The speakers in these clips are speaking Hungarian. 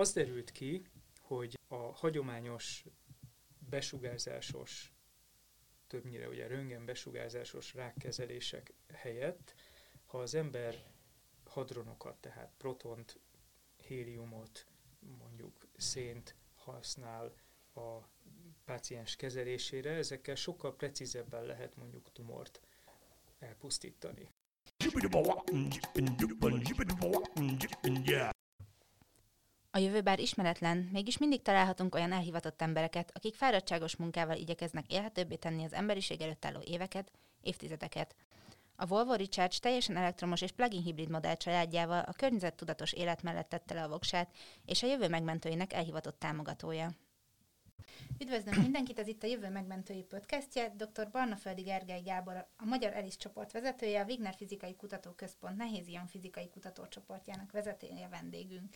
az derült ki, hogy a hagyományos besugárzásos, többnyire ugye röntgen besugárzásos rákkezelések helyett, ha az ember hadronokat, tehát protont, héliumot, mondjuk szént használ a páciens kezelésére, ezekkel sokkal precízebben lehet mondjuk tumort elpusztítani. A jövő bár ismeretlen, mégis mindig találhatunk olyan elhivatott embereket, akik fáradtságos munkával igyekeznek élhetőbbé tenni az emberiség előtt álló éveket, évtizedeket. A Volvo Recharge teljesen elektromos és plug-in hibrid modell családjával a környezettudatos élet mellett tette le a voksát, és a jövő megmentőinek elhivatott támogatója. Üdvözlöm mindenkit, ez itt a Jövő Megmentői podcastje. Dr. Barnaföldi Gergely Gábor, a Magyar Elis csoport vezetője, a Wigner Fizikai Kutatóközpont Nehéz Ion Fizikai Kutatócsoportjának vezetője vendégünk.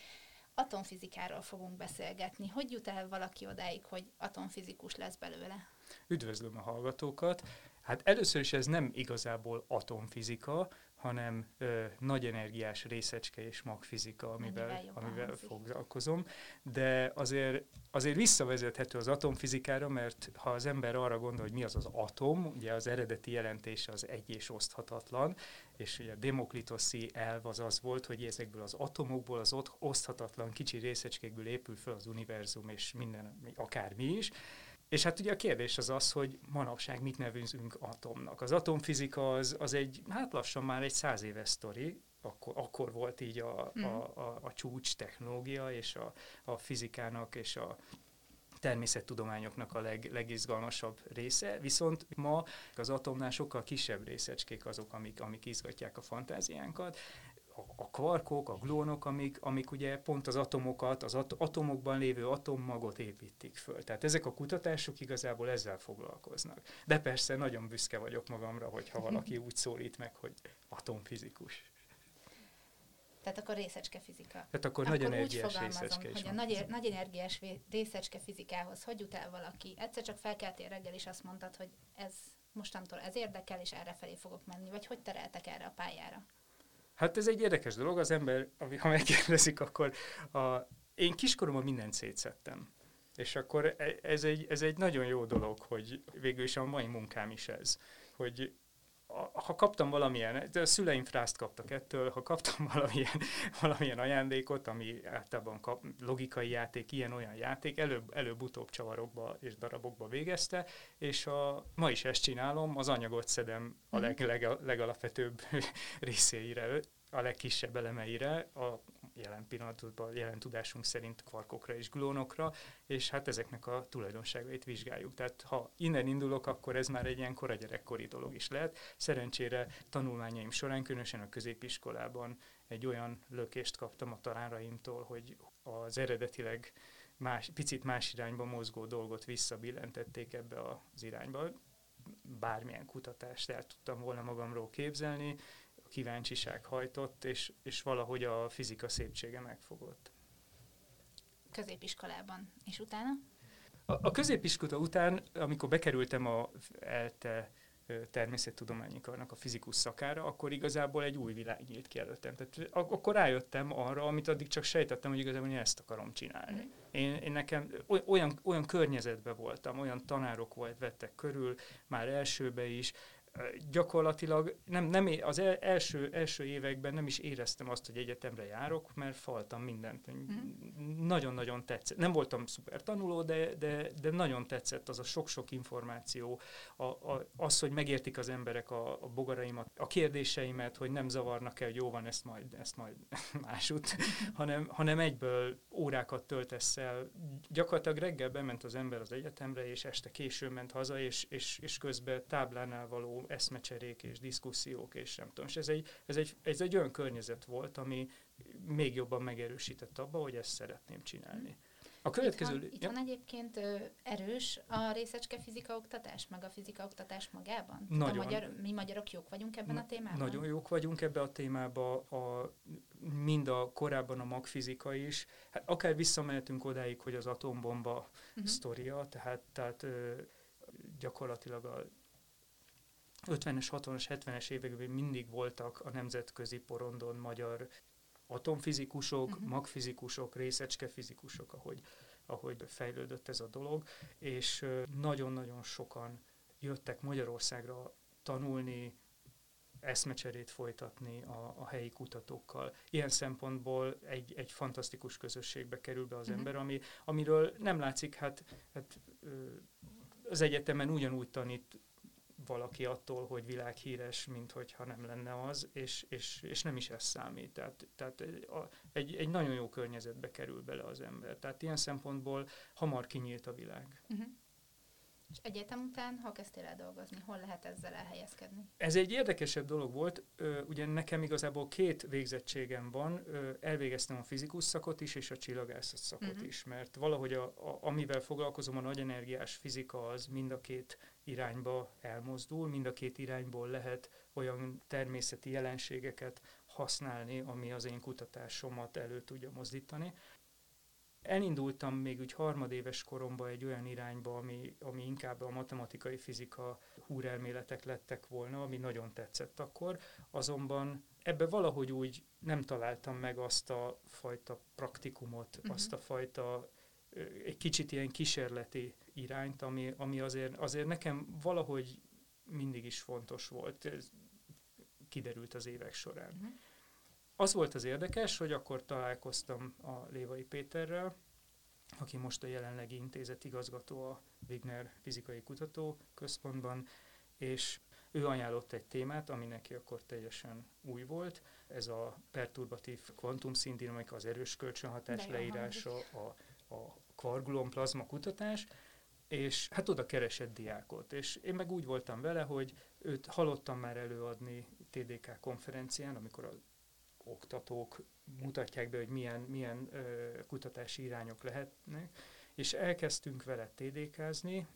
Atomfizikáról fogunk beszélgetni. Hogy jut el valaki odáig, hogy atomfizikus lesz belőle? Üdvözlöm a hallgatókat! Hát először is ez nem igazából atomfizika, hanem ö, nagy energiás részecske és magfizika, amivel, amivel foglalkozom. De azért, azért visszavezethető az atomfizikára, mert ha az ember arra gondol, hogy mi az az atom, ugye az eredeti jelentése az egy és oszthatatlan, és ugye a demoklitoszi elv az az volt, hogy ezekből az atomokból, az oszthatatlan kicsi részecskékből épül fel az univerzum, és minden, akár mi is, és hát ugye a kérdés az az, hogy manapság mit nevezünk atomnak. Az atomfizika az, az egy, hát lassan már egy száz éves sztori, akkor, akkor volt így a, mm. a, a, a csúcs technológia, és a, a fizikának és a természettudományoknak a leg, legizgalmasabb része, viszont ma az atomnál sokkal kisebb részecskék azok, amik, amik izgatják a fantáziánkat, a kvarkok, a glónok, amik, amik ugye pont az atomokat, az at- atomokban lévő atommagot építik föl. Tehát ezek a kutatások igazából ezzel foglalkoznak. De persze nagyon büszke vagyok magamra, hogyha valaki úgy szólít meg, hogy atomfizikus. Tehát akkor részecske fizika. Tehát akkor, akkor nagy energiás részecske is hogy a nagy, nagy energiás részecske fizikához hogy jut el valaki? Egyszer csak felkeltél reggel, és azt mondtad, hogy ez mostantól ez érdekel, és erre felé fogok menni, vagy hogy tereltek erre a pályára? Hát ez egy érdekes dolog, az ember, ha megkérdezik, akkor a, én kiskoromban mindent szétszettem. És akkor e, ez egy, ez egy nagyon jó dolog, hogy végül is a mai munkám is ez, hogy ha kaptam valamilyen, a szüleim frászt kaptak ettől, ha kaptam valamilyen, valamilyen ajándékot, ami általában kap, logikai játék, ilyen-olyan játék, előbb, előbb-utóbb csavarokba és darabokba végezte, és a, ma is ezt csinálom, az anyagot szedem a leg, mhm. leg, legalapvetőbb részéire, a legkisebb elemeire, a jelen pillanatban, jelen tudásunk szerint kvarkokra és glónokra, és hát ezeknek a tulajdonságait vizsgáljuk. Tehát ha innen indulok, akkor ez már egy ilyen kora gyerekkori dolog is lehet. Szerencsére tanulmányaim során, különösen a középiskolában egy olyan lökést kaptam a tanáraimtól, hogy az eredetileg más, picit más irányba mozgó dolgot visszabillentették ebbe az irányba. Bármilyen kutatást el tudtam volna magamról képzelni, kíváncsiság hajtott, és, és valahogy a fizika szépsége megfogott. Középiskolában. És utána? A, a középiskola után, amikor bekerültem a ELTE természettudományi karnak a fizikus szakára, akkor igazából egy új világ nyílt ki előttem. Tehát akkor rájöttem arra, amit addig csak sejtettem, hogy igazából én ezt akarom csinálni. Mm. Én, én nekem olyan, olyan környezetben voltam, olyan tanárok volt, vettek körül, már elsőbe is, gyakorlatilag nem, nem az első, első években nem is éreztem azt, hogy egyetemre járok, mert faltam mindent. Mm. Nagyon-nagyon tetszett. Nem voltam szuper tanuló, de, de, de nagyon tetszett az a sok-sok információ, a, a, az, hogy megértik az emberek a, a bogaraimat, a kérdéseimet, hogy nem zavarnak el, hogy jó van, ezt majd, ezt majd másút, hanem, hanem egyből órákat töltesz el. Gyakorlatilag reggel bement az ember az egyetemre, és este későn ment haza, és, és, és közben táblánál való eszmecserék és diszkusziók, és nem tudom. És ez egy, ez, egy, ez egy olyan környezet volt, ami még jobban megerősített abba, hogy ezt szeretném csinálni. A következő... Itt van, itt van egyébként ö, erős a részecske fizika oktatás, meg a fizika oktatás magában? Nagyon. A magyar, mi magyarok jók vagyunk ebben a témában? Nagyon jók vagyunk ebben a témában, a, mind a korábban a magfizika is. Hát akár visszamehetünk odáig, hogy az atombomba uh-huh. sztoria, tehát, tehát ö, gyakorlatilag a 50-es, 60-as, 70-es években mindig voltak a nemzetközi porondon magyar atomfizikusok, uh-huh. magfizikusok, részecskefizikusok, ahogy, ahogy fejlődött ez a dolog, és nagyon-nagyon sokan jöttek Magyarországra tanulni, eszmecserét folytatni a, a helyi kutatókkal. Ilyen szempontból egy, egy fantasztikus közösségbe kerül be az uh-huh. ember, ami, amiről nem látszik, hát, hát az egyetemen ugyanúgy tanít valaki attól, hogy világhíres, mint hogyha nem lenne az, és, és, és nem is ez számít. Tehát, tehát egy, egy nagyon jó környezetbe kerül bele az ember. Tehát ilyen szempontból hamar kinyílt a világ. Uh-huh. És egyetem után hol kezdtél el dolgozni? Hol lehet ezzel elhelyezkedni? Ez egy érdekesebb dolog volt. Ugye nekem igazából két végzettségem van. Elvégeztem a fizikus szakot is, és a csillagászat szakot uh-huh. is, mert valahogy a, a, amivel foglalkozom, a nagy energiás fizika, az mind a két irányba elmozdul, mind a két irányból lehet olyan természeti jelenségeket használni, ami az én kutatásomat elő tudja mozdítani. Elindultam még úgy harmadéves koromban egy olyan irányba, ami, ami inkább a matematikai fizika húrelméletek lettek volna, ami nagyon tetszett akkor, azonban ebbe valahogy úgy nem találtam meg azt a fajta praktikumot, uh-huh. azt a fajta egy kicsit ilyen kísérleti irányt, ami, ami azért, azért nekem valahogy mindig is fontos volt, ez kiderült az évek során. Uh-huh. Az volt az érdekes, hogy akkor találkoztam a Lévai Péterrel, aki most a jelenlegi intézet igazgató a Wigner Fizikai Kutató Központban, és ő ajánlott egy témát, ami neki akkor teljesen új volt. Ez a perturbatív kvantumszíndinamika, az erős kölcsönhatás leírása, a, a kvargulon plazma kutatás, és hát oda keresett diákot. És én meg úgy voltam vele, hogy őt hallottam már előadni TDK konferencián, amikor az oktatók mutatják be, hogy milyen, milyen ö, kutatási irányok lehetnek, és elkezdtünk vele TDK-zni,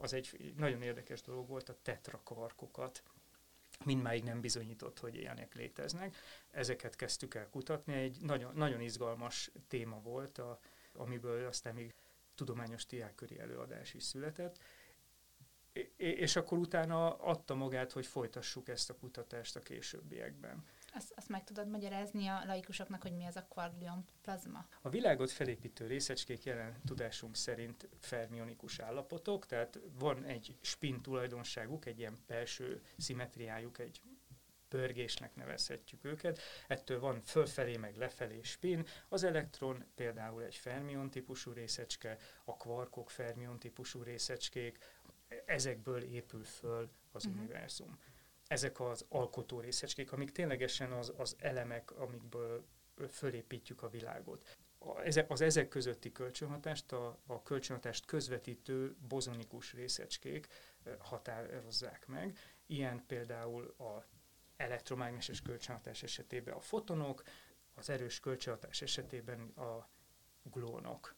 az egy nagyon érdekes dolog volt a tetrakvarkokat, mindmáig nem bizonyított, hogy ilyenek léteznek. Ezeket kezdtük el kutatni, egy nagyon, nagyon izgalmas téma volt, a, amiből aztán még tudományos diákköri előadás is született, és akkor utána adta magát, hogy folytassuk ezt a kutatást a későbbiekben. Azt, azt meg tudod magyarázni a laikusoknak, hogy mi az a kvarglion plazma? A világot felépítő részecskék jelen tudásunk szerint fermionikus állapotok, tehát van egy spin tulajdonságuk, egy ilyen belső szimetriájuk, egy pörgésnek nevezhetjük őket. Ettől van fölfelé meg lefelé spin. Az elektron például egy fermion típusú részecske, a kvarkok fermion típusú részecskék, ezekből épül föl az uh-huh. univerzum. Ezek az alkotó részecskék, amik ténylegesen az, az elemek, amikből fölépítjük a világot. Az ezek közötti kölcsönhatást, a, a kölcsönhatást közvetítő bozonikus részecskék határozzák meg. Ilyen például a elektromágneses kölcsönhatás esetében a fotonok, az erős kölcsönhatás esetében a glónok.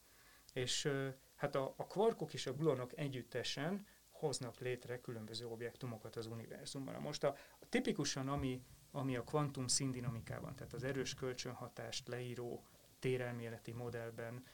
És hát a, a kvarkok és a glónok együttesen hoznak létre különböző objektumokat az univerzumban. Most a, a tipikusan, ami, ami a kvantum színdinamikában, tehát az erős kölcsönhatást leíró térelméleti modellben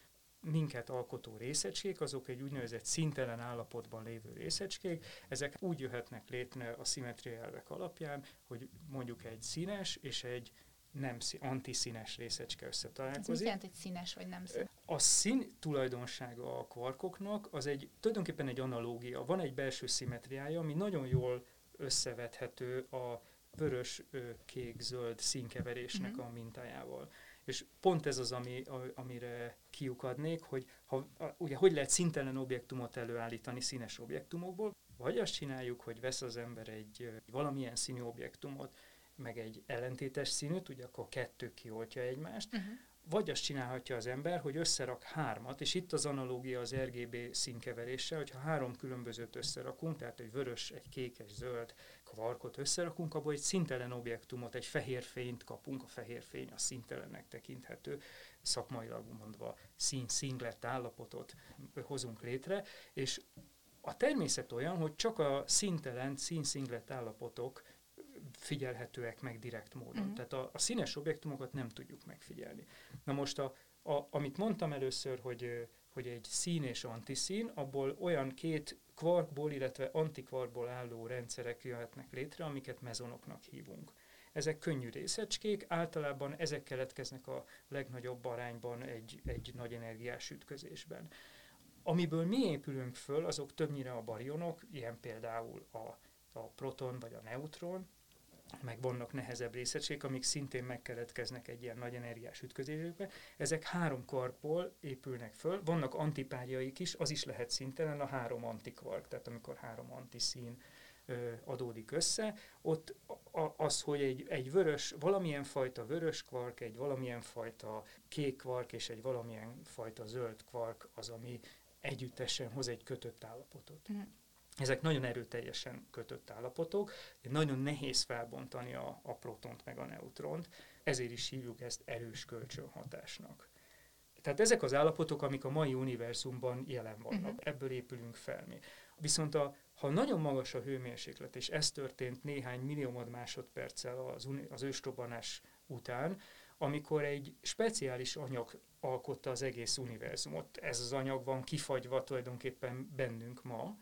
minket alkotó részecskék, azok egy úgynevezett szintelen állapotban lévő részecskék. Ezek úgy jöhetnek létre a szimmetria elvek alapján, hogy mondjuk egy színes és egy nem antiszínes részecske összetalálkozik. Ez mit jelent, hogy színes vagy nem színes? A szín tulajdonsága a kvarkoknak az egy tulajdonképpen egy analógia. Van egy belső szimmetriája, ami nagyon jól összevethető a vörös-kék-zöld színkeverésnek uh-huh. a mintájával. És pont ez az, ami, amire kiukadnék, hogy ha, ugye, hogy lehet szintelen objektumot előállítani színes objektumokból, vagy azt csináljuk, hogy vesz az ember egy valamilyen színű objektumot, meg egy ellentétes színűt, ugye akkor kettő kioltja egymást, uh-huh. vagy azt csinálhatja az ember, hogy összerak hármat, és itt az analógia az RGB színkeveréssel, hogyha három különbözőt összerakunk, tehát egy vörös, egy kék, egy zöld kvarkot összerakunk, abból egy szintelen objektumot, egy fehér fényt kapunk, a fehér fény a szintelennek tekinthető, szakmailag mondva szín-szinglet állapotot hozunk létre, és a természet olyan, hogy csak a szintelen szín-szinglet állapotok figyelhetőek meg direkt módon. Uh-huh. Tehát a, a színes objektumokat nem tudjuk megfigyelni. Na most, a, a, amit mondtam először, hogy, hogy egy szín és antiszín, abból olyan két kvarkból, illetve antikvarkból álló rendszerek jöhetnek létre, amiket mezonoknak hívunk. ezek könnyű részecskék, általában ezek keletkeznek a legnagyobb arányban egy, egy nagy energiás ütközésben. Amiből mi épülünk föl, azok többnyire a barionok, ilyen például a, a proton vagy a neutron, meg vannak nehezebb részecskék, amik szintén megkeletkeznek egy ilyen nagy energiás ütközésükbe. Ezek három kvarkból épülnek föl, vannak antipárjaik is, az is lehet szintelen a három antikvark, tehát amikor három antiszín ö, adódik össze, ott az, hogy egy, egy vörös, valamilyen fajta vörös kvark, egy valamilyen fajta kék kvark és egy valamilyen fajta zöld kvark az, ami együttesen hoz egy kötött állapotot. Ezek nagyon erőteljesen kötött állapotok, nagyon nehéz felbontani a, a protont meg a neutront, ezért is hívjuk ezt erős kölcsönhatásnak. Tehát ezek az állapotok, amik a mai univerzumban jelen vannak, uh-huh. ebből épülünk fel mi. Viszont a, ha nagyon magas a hőmérséklet, és ez történt néhány milliómod másodperccel az, az ősrobbanás után, amikor egy speciális anyag alkotta az egész univerzumot. Ez az anyag van kifagyva tulajdonképpen bennünk ma,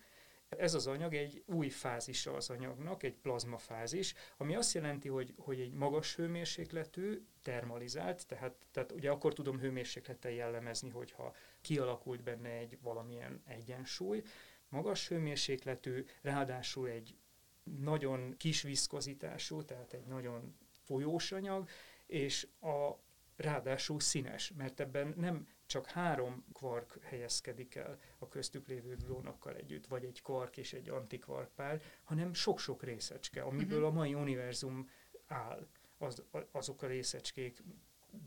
ez az anyag egy új fázisa az anyagnak, egy plazmafázis, ami azt jelenti, hogy, hogy egy magas hőmérsékletű, termalizált, tehát, tehát ugye akkor tudom hőmérséklettel jellemezni, hogyha kialakult benne egy valamilyen egyensúly, magas hőmérsékletű, ráadásul egy nagyon kis viszkozitású, tehát egy nagyon folyós anyag, és a ráadásul színes, mert ebben nem csak három kvark helyezkedik el a köztük lévő glónokkal együtt, vagy egy kvark és egy antikvark pár, hanem sok-sok részecske, amiből uh-huh. a mai univerzum áll. Az, azok a részecskék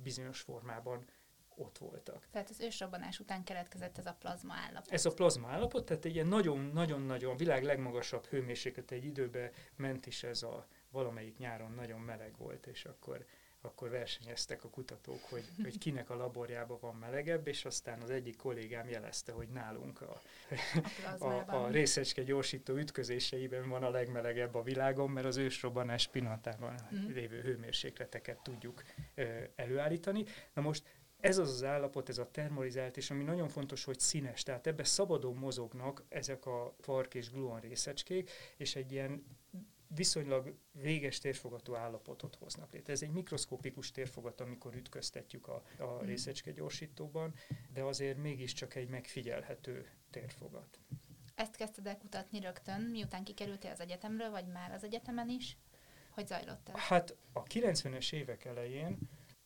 bizonyos formában ott voltak. Tehát az ősrobbanás után keletkezett ez a plazma állapot. Ez a plazma állapot, tehát egy ilyen nagyon-nagyon-nagyon világ legmagasabb hőmérséklet egy időbe ment is ez a valamelyik nyáron nagyon meleg volt, és akkor akkor versenyeztek a kutatók, hogy, hogy kinek a laborjában van melegebb, és aztán az egyik kollégám jelezte, hogy nálunk a, a, a, a részecske gyorsító ütközéseiben van a legmelegebb a világon, mert az ősrobbanás pillanatában mm. lévő hőmérsékleteket tudjuk ö, előállítani. Na most ez az az állapot, ez a termalizált, és ami nagyon fontos, hogy színes, tehát ebbe szabadon mozognak ezek a fark és gluon részecskék, és egy ilyen viszonylag véges térfogatú állapotot hoznak létre. Ez egy mikroszkópikus térfogat, amikor ütköztetjük a, a hmm. részecske gyorsítóban, de azért mégiscsak egy megfigyelhető térfogat. Ezt kezdted el kutatni rögtön, miután kikerültél az egyetemről, vagy már az egyetemen is? Hogy zajlott ez? Hát a 90-es évek elején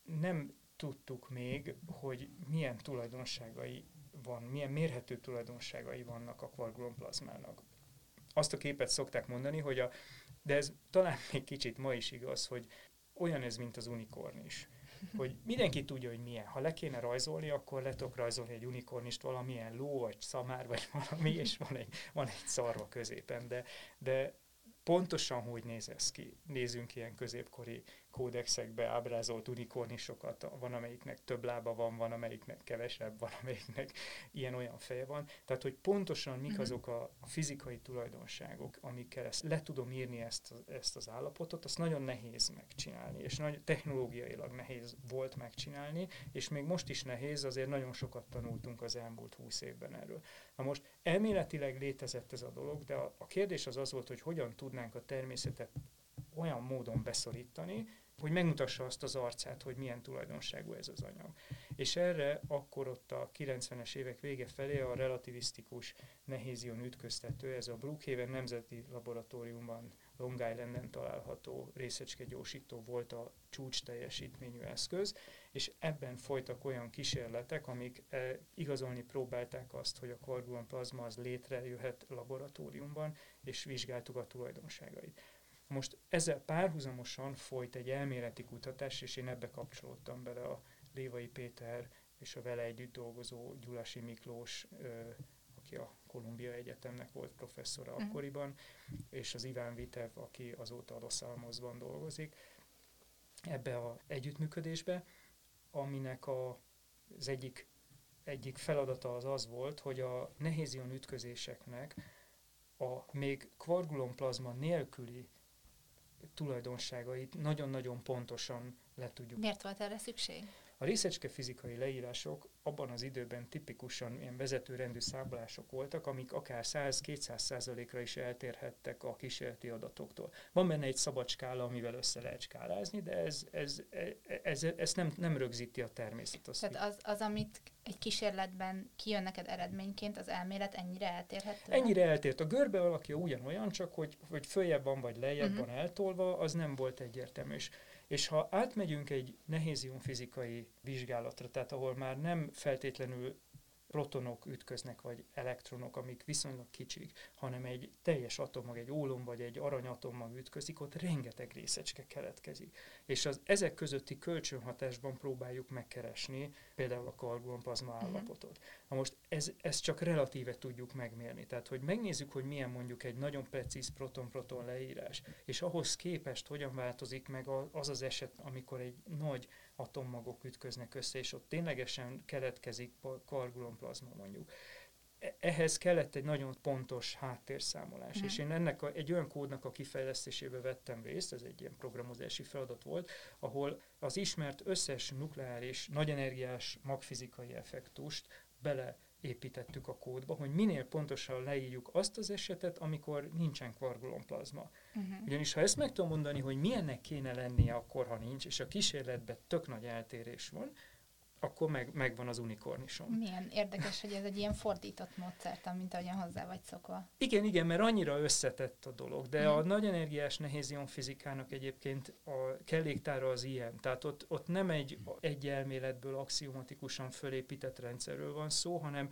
nem tudtuk még, hogy milyen tulajdonságai van, milyen mérhető tulajdonságai vannak a kvargulonplazmának. Azt a képet szokták mondani, hogy a de ez talán még kicsit ma is igaz, hogy olyan ez, mint az unikorn is. Hogy mindenki tudja, hogy milyen. Ha le kéne rajzolni, akkor le tudok rajzolni egy unikornist, valamilyen ló, vagy szamár, vagy valami, és van egy, van egy szarva középen. De, de pontosan hogy néz ez ki? Nézzünk ilyen középkori kódexekbe ábrázolt unikornisokat, van amelyiknek több lába van, van amelyiknek kevesebb, van amelyiknek ilyen-olyan feje van. Tehát, hogy pontosan mik mhm. azok a, fizikai tulajdonságok, amikkel ezt, le tudom írni ezt, ezt az állapotot, azt nagyon nehéz megcsinálni, és nagy, technológiailag nehéz volt megcsinálni, és még most is nehéz, azért nagyon sokat tanultunk az elmúlt húsz évben erről. Na most elméletileg létezett ez a dolog, de a, a kérdés az az volt, hogy hogyan tudnánk a természetet olyan módon beszorítani, hogy megmutassa azt az arcát, hogy milyen tulajdonságú ez az anyag. És erre akkor ott a 90-es évek vége felé a relativisztikus nehézion ütköztető, ez a Brookhaven Nemzeti Laboratóriumban Long Islanden található részecske gyorsító volt a csúcs teljesítményű eszköz, és ebben folytak olyan kísérletek, amik e, igazolni próbálták azt, hogy a kvargulon az létrejöhet laboratóriumban, és vizsgáltuk a tulajdonságait. Most ezzel párhuzamosan folyt egy elméleti kutatás, és én ebbe kapcsolódtam bele a Lévai Péter és a vele együtt dolgozó Gyulasi Miklós, aki a Kolumbia Egyetemnek volt professzora uh-huh. akkoriban, és az Iván Vitev, aki azóta a Los Almosban dolgozik, ebbe a együttműködésbe, aminek a, az egyik, egyik feladata az az volt, hogy a nehézion ütközéseknek a még kvargulonplazma nélküli tulajdonságait nagyon-nagyon pontosan le tudjuk. Miért volt erre szükség? A részecske fizikai leírások abban az időben tipikusan ilyen vezetőrendű számolások voltak, amik akár 100-200 százalékra is eltérhettek a kísérleti adatoktól. Van benne egy szabad skála, amivel össze lehet skálázni, de ez, ez, ez, ez, ez nem, nem rögzíti a természet. Az Tehát az, az, amit egy kísérletben kijön neked eredményként, az elmélet ennyire eltérhető? Ennyire eltért. A görbe alakja ugyanolyan, csak hogy, hogy följebb van vagy lejjebb uh-huh. van eltolva, az nem volt egyértelmű. És és ha átmegyünk egy nehéziumfizikai vizsgálatra, tehát ahol már nem feltétlenül protonok ütköznek, vagy elektronok, amik viszonylag kicsik, hanem egy teljes atommag, egy ólom vagy egy aranyatommag ütközik, ott rengeteg részecske keletkezik. És az ezek közötti kölcsönhatásban próbáljuk megkeresni például a kargonplazma mhm. állapotot. Na most ez, ez csak relatíve tudjuk megmérni. Tehát, hogy megnézzük, hogy milyen mondjuk egy nagyon precíz proton-proton leírás, és ahhoz képest hogyan változik meg az az eset, amikor egy nagy atommagok ütköznek össze, és ott ténylegesen keletkezik kargulonplazma mondjuk. E, ehhez kellett egy nagyon pontos háttérszámolás, mm. és én ennek a, egy olyan kódnak a kifejlesztésébe vettem részt, ez egy ilyen programozási feladat volt, ahol az ismert összes nukleáris, nagyenergiás magfizikai effektust bele építettük a kódba, hogy minél pontosan leírjuk azt az esetet, amikor nincsen kvargulonplazma. Uh-huh. Ugyanis ha ezt meg tudom mondani, hogy milyennek kéne lennie akkor, ha nincs, és a kísérletben tök nagy eltérés van, akkor meg, megvan az unikornisom. Milyen érdekes, hogy ez egy ilyen fordított módszert, mint ahogyan hozzá vagy szokva. Igen, igen, mert annyira összetett a dolog, de mm. a nagy energiás nehézion fizikának egyébként a kelléktára az ilyen, tehát ott, ott nem egy, egy elméletből axiomatikusan fölépített rendszerről van szó, hanem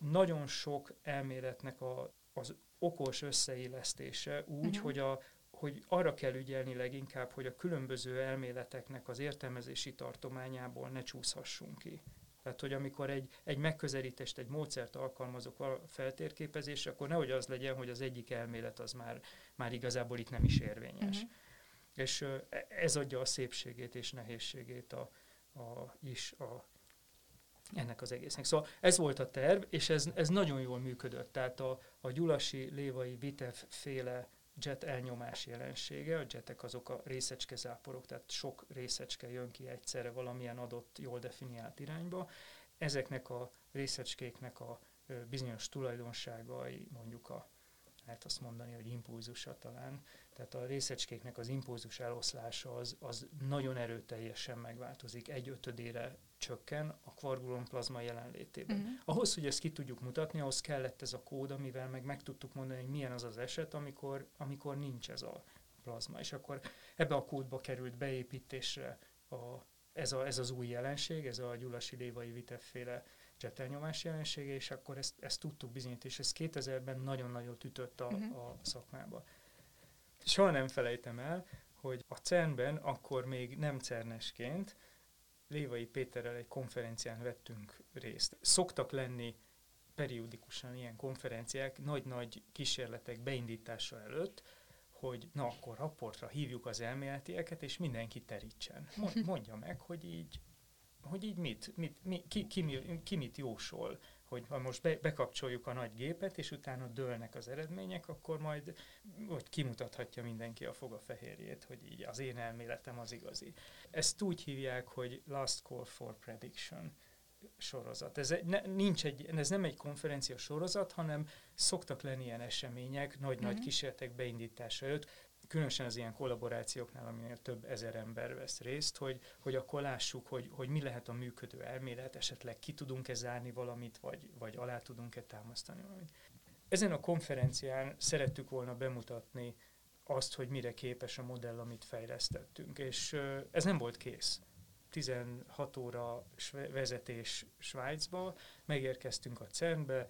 nagyon sok elméletnek a, az okos összeillesztése úgy, mm. hogy a, hogy arra kell ügyelni leginkább, hogy a különböző elméleteknek az értelmezési tartományából ne csúszhassunk ki. Tehát, hogy amikor egy, egy megközelítést, egy módszert alkalmazok a feltérképezésre, akkor nehogy az legyen, hogy az egyik elmélet az már, már igazából itt nem is érvényes. Uh-huh. És ez adja a szépségét és nehézségét a, a, is a, ennek az egésznek. Szóval ez volt a terv, és ez, ez nagyon jól működött. Tehát a, a Gyulasi, Lévai, Vitev féle jet elnyomás jelensége. A jetek azok a részecskezáporok, tehát sok részecske jön ki egyszerre valamilyen adott, jól definiált irányba. Ezeknek a részecskéknek a bizonyos tulajdonságai, mondjuk a lehet azt mondani, hogy impulzusa talán. Tehát a részecskéknek az impulzus eloszlása az, az nagyon erőteljesen megváltozik. Egy ötödére csökken a kvargulonplazma jelenlétében. Uh-huh. Ahhoz, hogy ezt ki tudjuk mutatni, ahhoz kellett ez a kód, amivel meg meg tudtuk mondani, hogy milyen az az eset, amikor, amikor nincs ez a plazma. És akkor ebbe a kódba került beépítésre a, ez, a, ez az új jelenség, ez a gyulasi lévai vitefféle csetelnyomás jelensége, és akkor ezt, ezt tudtuk bizonyítani, és ez 2000-ben nagyon nagyot ütött a, uh-huh. a szakmába. Soha nem felejtem el, hogy a CERN-ben akkor még nem cernesként Lévai Péterrel egy konferencián vettünk részt. Szoktak lenni periódikusan ilyen konferenciák, nagy-nagy kísérletek beindítása előtt, hogy na akkor raportra hívjuk az elméletieket, és mindenki terítsen. Mondja meg, hogy így, hogy így mit, mit mi, ki, ki, ki mit jósol, hogy ha most be, bekapcsoljuk a nagy gépet, és utána dőlnek az eredmények, akkor majd ott kimutathatja mindenki a foga fehérjét, hogy így az én elméletem az igazi. Ezt úgy hívják, hogy Last Call for Prediction sorozat. Ez, ne, nincs egy, ez nem egy konferencia sorozat, hanem szoktak lenni ilyen események, nagy-nagy mm-hmm. kísérletek beindítása előtt különösen az ilyen kollaborációknál, aminél több ezer ember vesz részt, hogy, hogy akkor lássuk, hogy, hogy mi lehet a működő elmélet, esetleg ki tudunk-e zárni valamit, vagy, vagy alá tudunk-e támasztani valamit. Ezen a konferencián szerettük volna bemutatni azt, hogy mire képes a modell, amit fejlesztettünk, és ez nem volt kész. 16 óra vezetés Svájcba, megérkeztünk a CERN-be,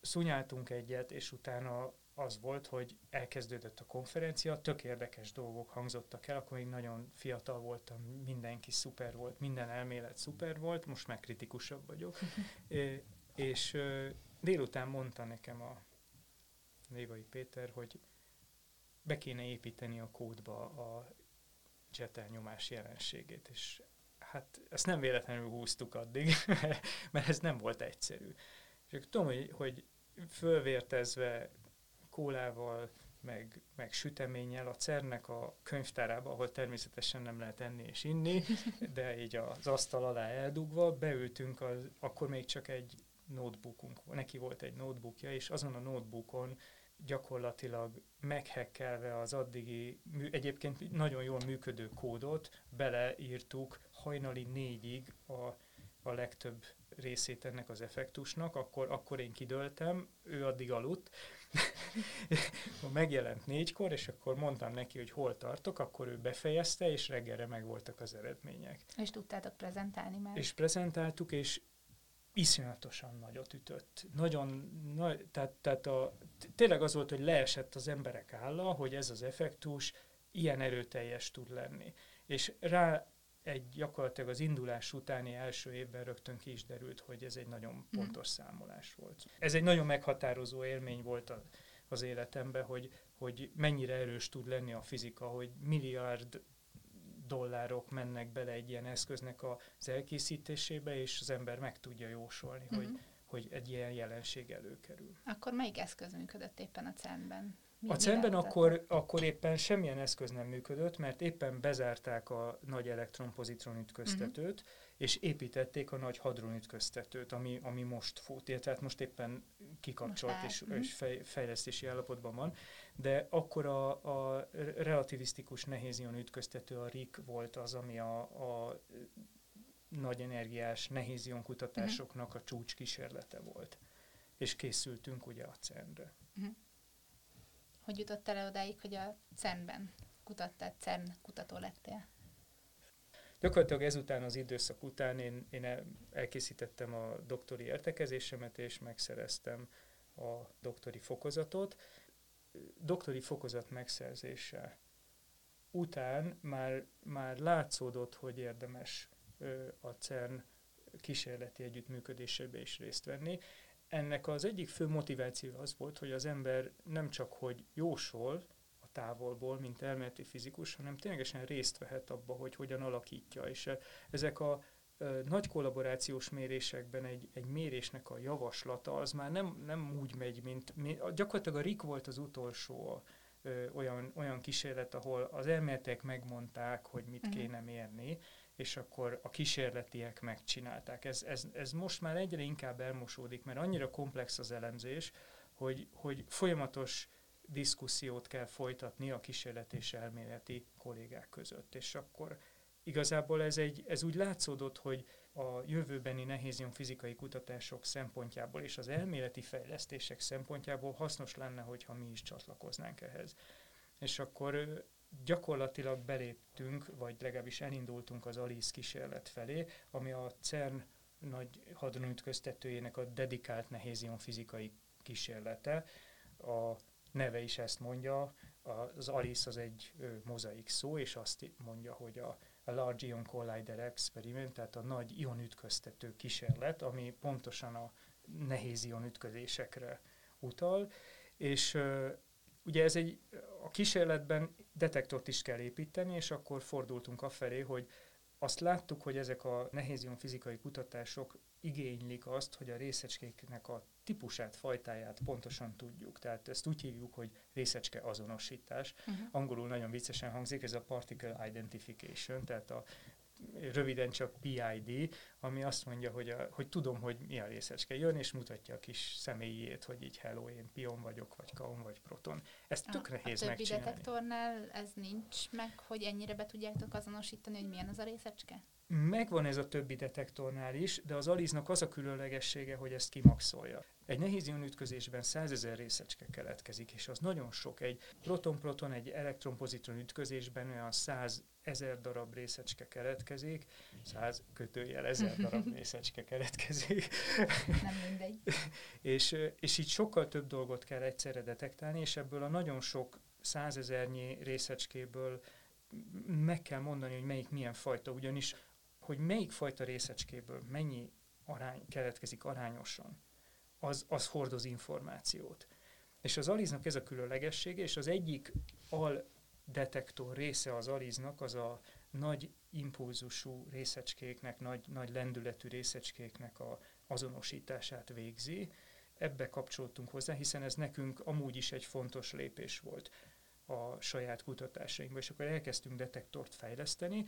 szunyáltunk egyet, és utána az volt, hogy elkezdődött a konferencia, tök érdekes dolgok hangzottak el, akkor még nagyon fiatal voltam, mindenki szuper volt, minden elmélet szuper volt, most már kritikusabb vagyok. é, és délután mondta nekem a Lévai Péter, hogy be kéne építeni a kódba a jet nyomás jelenségét, és hát ezt nem véletlenül húztuk addig, mert ez nem volt egyszerű. És tudom, hogy, hogy fölvértezve kólával, meg, meg süteménnyel a CERN-nek a könyvtárába, ahol természetesen nem lehet enni és inni, de így az asztal alá eldugva, beültünk, az, akkor még csak egy notebookunk, neki volt egy notebookja, és azon a notebookon gyakorlatilag meghekkelve az addigi egyébként nagyon jól működő kódot beleírtuk hajnali négyig a, a legtöbb részét ennek az effektusnak, akkor, akkor én kidöltem, ő addig aludt, megjelent négykor, és akkor mondtam neki, hogy hol tartok, akkor ő befejezte, és reggelre megvoltak az eredmények. És tudtátok prezentálni már? És prezentáltuk, és iszonyatosan nagyot ütött. Nagyon, na, tehát, tehát a, tényleg az volt, hogy leesett az emberek álla, hogy ez az effektus ilyen erőteljes tud lenni. És rá egy gyakorlatilag az indulás utáni első évben rögtön ki is derült, hogy ez egy nagyon mhm. pontos számolás volt. Ez egy nagyon meghatározó élmény volt a, az életemben, hogy, hogy mennyire erős tud lenni a fizika, hogy milliárd dollárok mennek bele egy ilyen eszköznek az elkészítésébe, és az ember meg tudja jósolni, uh-huh. hogy, mhm. hogy egy ilyen jelenség előkerül. Akkor melyik eszköz működött éppen a CERN-ben? A CERN-ben akkor, akkor éppen semmilyen eszköz nem működött, mert éppen bezárták a nagy elektron-pozitron ütköztetőt, uh-huh. és építették a nagy hadron ütköztetőt, ami, ami most fut. Tehát most éppen kikapcsolt most és, uh-huh. és fej, fejlesztési állapotban van. De akkor a, a relativisztikus nehézion ütköztető, a RIK volt az, ami a, a nagy energiás nehézion kutatásoknak uh-huh. a csúcs kísérlete volt. És készültünk ugye a CERN-re. Uh-huh. Hogy jutottál el odáig, hogy a CERN-ben kutattál, CERN kutató lettél? Gyakorlatilag ezután az időszak után én, én elkészítettem a doktori értekezésemet, és megszereztem a doktori fokozatot. Doktori fokozat megszerzése után már, már látszódott, hogy érdemes a CERN kísérleti együttműködésébe is részt venni ennek az egyik fő motiváció az volt, hogy az ember nem csak hogy jósol a távolból, mint elméleti fizikus, hanem ténylegesen részt vehet abba, hogy hogyan alakítja. És eh, ezek a eh, nagy kollaborációs mérésekben egy, egy mérésnek a javaslata az már nem, nem úgy megy, mint, gyakorlatilag a RIK volt az utolsó ö, eh, olyan, olyan kísérlet, ahol az elméletek megmondták, hogy mit uh-huh. kéne mérni, és akkor a kísérletiek megcsinálták. Ez, ez, ez most már egyre inkább elmosódik, mert annyira komplex az elemzés, hogy, hogy folyamatos diszkusziót kell folytatni a kísérlet és elméleti kollégák között. És akkor igazából ez, egy, ez úgy látszódott, hogy a jövőbeni nehézium fizikai kutatások szempontjából és az elméleti fejlesztések szempontjából hasznos lenne, hogyha mi is csatlakoznánk ehhez. És akkor gyakorlatilag beléptünk, vagy legalábbis elindultunk az ALICE kísérlet felé, ami a CERN nagy hadronütköztetőjének a dedikált nehézium fizikai kísérlete. A neve is ezt mondja, az ALICE az egy mozaik szó, és azt mondja, hogy a, a Large Ion Collider Experiment, tehát a nagy ionütköztető kísérlet, ami pontosan a nehéz ionütközésekre utal, és ugye ez egy, a kísérletben detektort is kell építeni, és akkor fordultunk afelé, hogy azt láttuk, hogy ezek a nehézion fizikai kutatások igénylik azt, hogy a részecskéknek a típusát, fajtáját pontosan tudjuk. Tehát ezt úgy hívjuk, hogy részecske azonosítás. Uh-huh. Angolul nagyon viccesen hangzik, ez a particle identification, tehát a röviden csak PID, ami azt mondja, hogy, a, hogy tudom, hogy mi a részecske. Jön és mutatja a kis személyét, hogy így hello, én pion vagyok, vagy kaon, vagy proton. Ez tök a, nehéz a többi megcsinálni. detektornál ez nincs meg, hogy ennyire be tudjátok azonosítani, hogy milyen az a részecske? Megvan ez a többi detektornál is, de az aliznak az a különlegessége, hogy ezt kimaxolja. Egy nehéz ütközésben százezer részecske keletkezik, és az nagyon sok. Egy proton-proton, egy elektron-pozitron ütközésben olyan száz ezer darab részecske keletkezik, száz kötőjel ezer darab részecske keletkezik. Nem mindegy. és, és így sokkal több dolgot kell egyszerre detektálni, és ebből a nagyon sok százezernyi részecskéből meg kell mondani, hogy melyik milyen fajta, ugyanis hogy melyik fajta részecskéből mennyi arány keletkezik arányosan, az, az hordoz információt. És az aliznak ez a különlegessége, és az egyik al detektor része az aliznak az a nagy impulzusú részecskéknek, nagy, nagy lendületű részecskéknek a azonosítását végzi. ebbe kapcsoltunk hozzá, hiszen ez nekünk amúgy is egy fontos lépés volt a saját kutatásainkba, és akkor elkezdtünk detektort fejleszteni,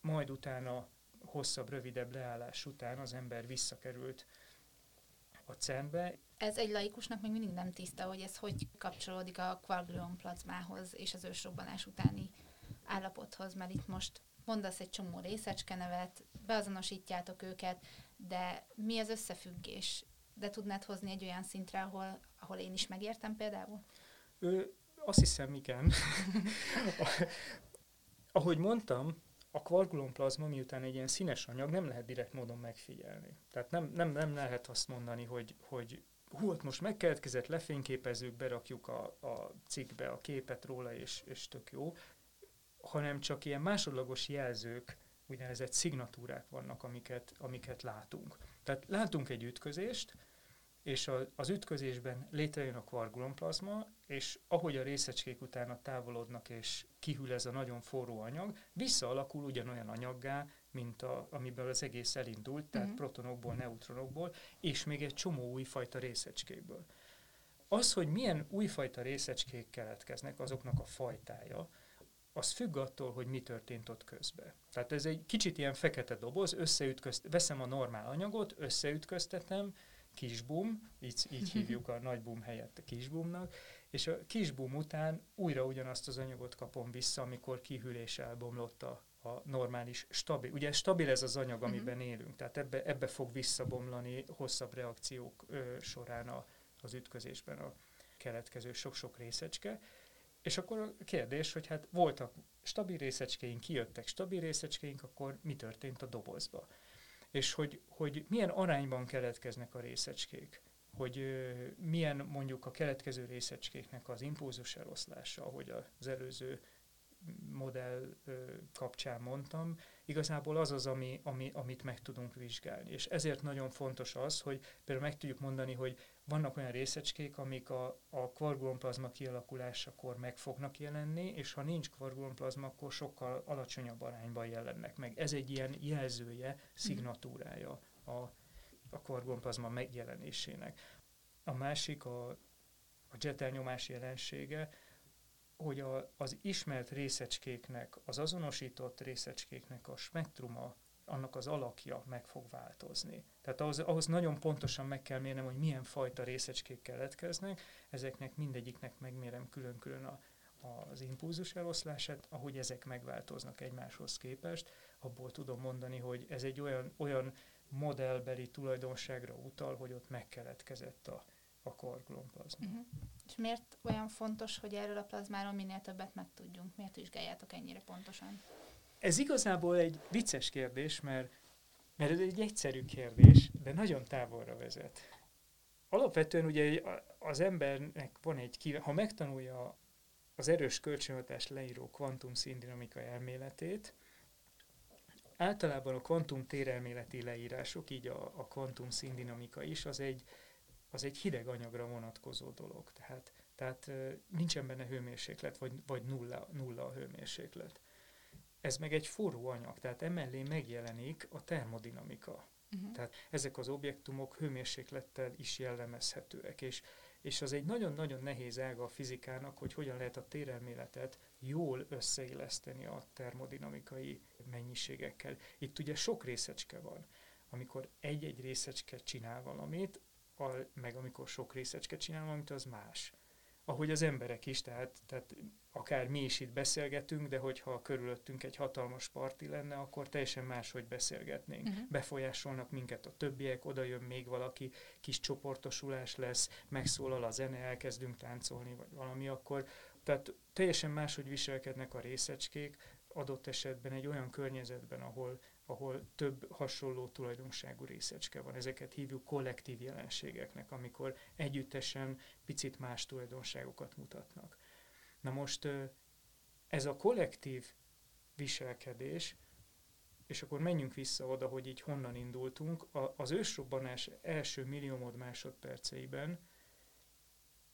majd utána hosszabb, rövidebb leállás után az ember visszakerült a CERN-be. Ez egy laikusnak még mindig nem tiszta, hogy ez hogy kapcsolódik a kvarglion plazmához és az ősrobbanás utáni állapothoz, mert itt most mondasz egy csomó részecskenevet, beazonosítjátok őket, de mi az összefüggés? De tudnád hozni egy olyan szintre, ahol, ahol én is megértem például? Ő, azt hiszem, igen. Ahogy mondtam, a kvargulomplazma, miután egy ilyen színes anyag, nem lehet direkt módon megfigyelni. Tehát nem, nem, nem lehet azt mondani, hogy, hogy hú, ott most megkeletkezett, lefényképezzük, berakjuk a, a cikkbe a képet róla, és, és tök jó, hanem csak ilyen másodlagos jelzők, úgynevezett szignatúrák vannak, amiket, amiket látunk. Tehát látunk egy ütközést, és a, az ütközésben létrejön a kvargulomplazma, és ahogy a részecskék utána távolodnak, és kihűl ez a nagyon forró anyag, visszaalakul ugyanolyan anyaggá, mint a, amiből az egész elindult, tehát uh-huh. protonokból, neutronokból, és még egy csomó újfajta részecskékből. Az, hogy milyen újfajta részecskék keletkeznek, azoknak a fajtája, az függ attól, hogy mi történt ott közben. Tehát ez egy kicsit ilyen fekete doboz, összeütközt, veszem a normál anyagot, összeütköztetem, kisbum, így, így hívjuk a nagy boom helyett a kisbumnak, és a kisbum után újra ugyanazt az anyagot kapom vissza, amikor kihűlés elbomlott a, a normális, stabil. Ugye stabil ez az anyag, amiben uh-huh. élünk, tehát ebbe, ebbe fog visszabomlani hosszabb reakciók ö, során a, az ütközésben a keletkező sok-sok részecske. És akkor a kérdés, hogy hát voltak stabil részecskéink, kijöttek stabil részecskéink, akkor mi történt a dobozba? és hogy, hogy milyen arányban keletkeznek a részecskék, hogy milyen mondjuk a keletkező részecskéknek az impulzus eloszlása, ahogy az előző modell kapcsán mondtam, igazából az az, ami, ami, amit meg tudunk vizsgálni. És ezért nagyon fontos az, hogy például meg tudjuk mondani, hogy vannak olyan részecskék, amik a, a kvargulomplazma kialakulásakor meg fognak jelenni, és ha nincs kvargulomplazma, akkor sokkal alacsonyabb arányban jelennek meg. Ez egy ilyen jelzője, szignatúrája a, a kvargulomplazma megjelenésének. A másik a, a jetelnyomás jelensége, hogy a, az ismert részecskéknek, az azonosított részecskéknek a spektruma, annak az alakja meg fog változni. Tehát ahhoz, ahhoz nagyon pontosan meg kell mérnem, hogy milyen fajta részecskék keletkeznek, ezeknek mindegyiknek megmérem külön-külön a, az impulzus eloszlását, ahogy ezek megváltoznak egymáshoz képest, abból tudom mondani, hogy ez egy olyan, olyan modellbeli tulajdonságra utal, hogy ott megkeletkezett a, a korglomplazma. Uh-huh. És miért olyan fontos, hogy erről a plazmáról minél többet megtudjunk? Miért vizsgáljátok ennyire pontosan? Ez igazából egy vicces kérdés, mert, mert ez egy egyszerű kérdés, de nagyon távolra vezet. Alapvetően ugye az embernek van egy, ha megtanulja az erős kölcsönhatást leíró kvantum színdinamika elméletét, általában a kvantum térelméleti leírások, így a, a kvantum színdinamika is, az egy, az egy hideg anyagra vonatkozó dolog. Tehát, tehát nincsen benne hőmérséklet, vagy, vagy nulla, nulla a hőmérséklet. Ez meg egy forró anyag, tehát emellé megjelenik a termodinamika. Uh-huh. Tehát ezek az objektumok hőmérséklettel is jellemezhetőek, és, és az egy nagyon-nagyon nehéz ága a fizikának, hogy hogyan lehet a térelméletet jól összeilleszteni a termodinamikai mennyiségekkel. Itt ugye sok részecske van. Amikor egy-egy részecske csinál valamit, a, meg amikor sok részecske csinál valamit, az más. Ahogy az emberek is, tehát, tehát akár mi is itt beszélgetünk, de hogyha körülöttünk egy hatalmas parti lenne, akkor teljesen máshogy beszélgetnénk. Uh-huh. Befolyásolnak minket a többiek, oda jön még valaki, kis csoportosulás lesz, megszólal a zene, elkezdünk táncolni, vagy valami, akkor tehát teljesen máshogy viselkednek a részecskék, adott esetben egy olyan környezetben, ahol, ahol több hasonló tulajdonságú részecske van. Ezeket hívjuk kollektív jelenségeknek, amikor együttesen picit más tulajdonságokat mutatnak. Na most ez a kollektív viselkedés, és akkor menjünk vissza oda, hogy így honnan indultunk, a, az ősrobbanás első milliómod másodperceiben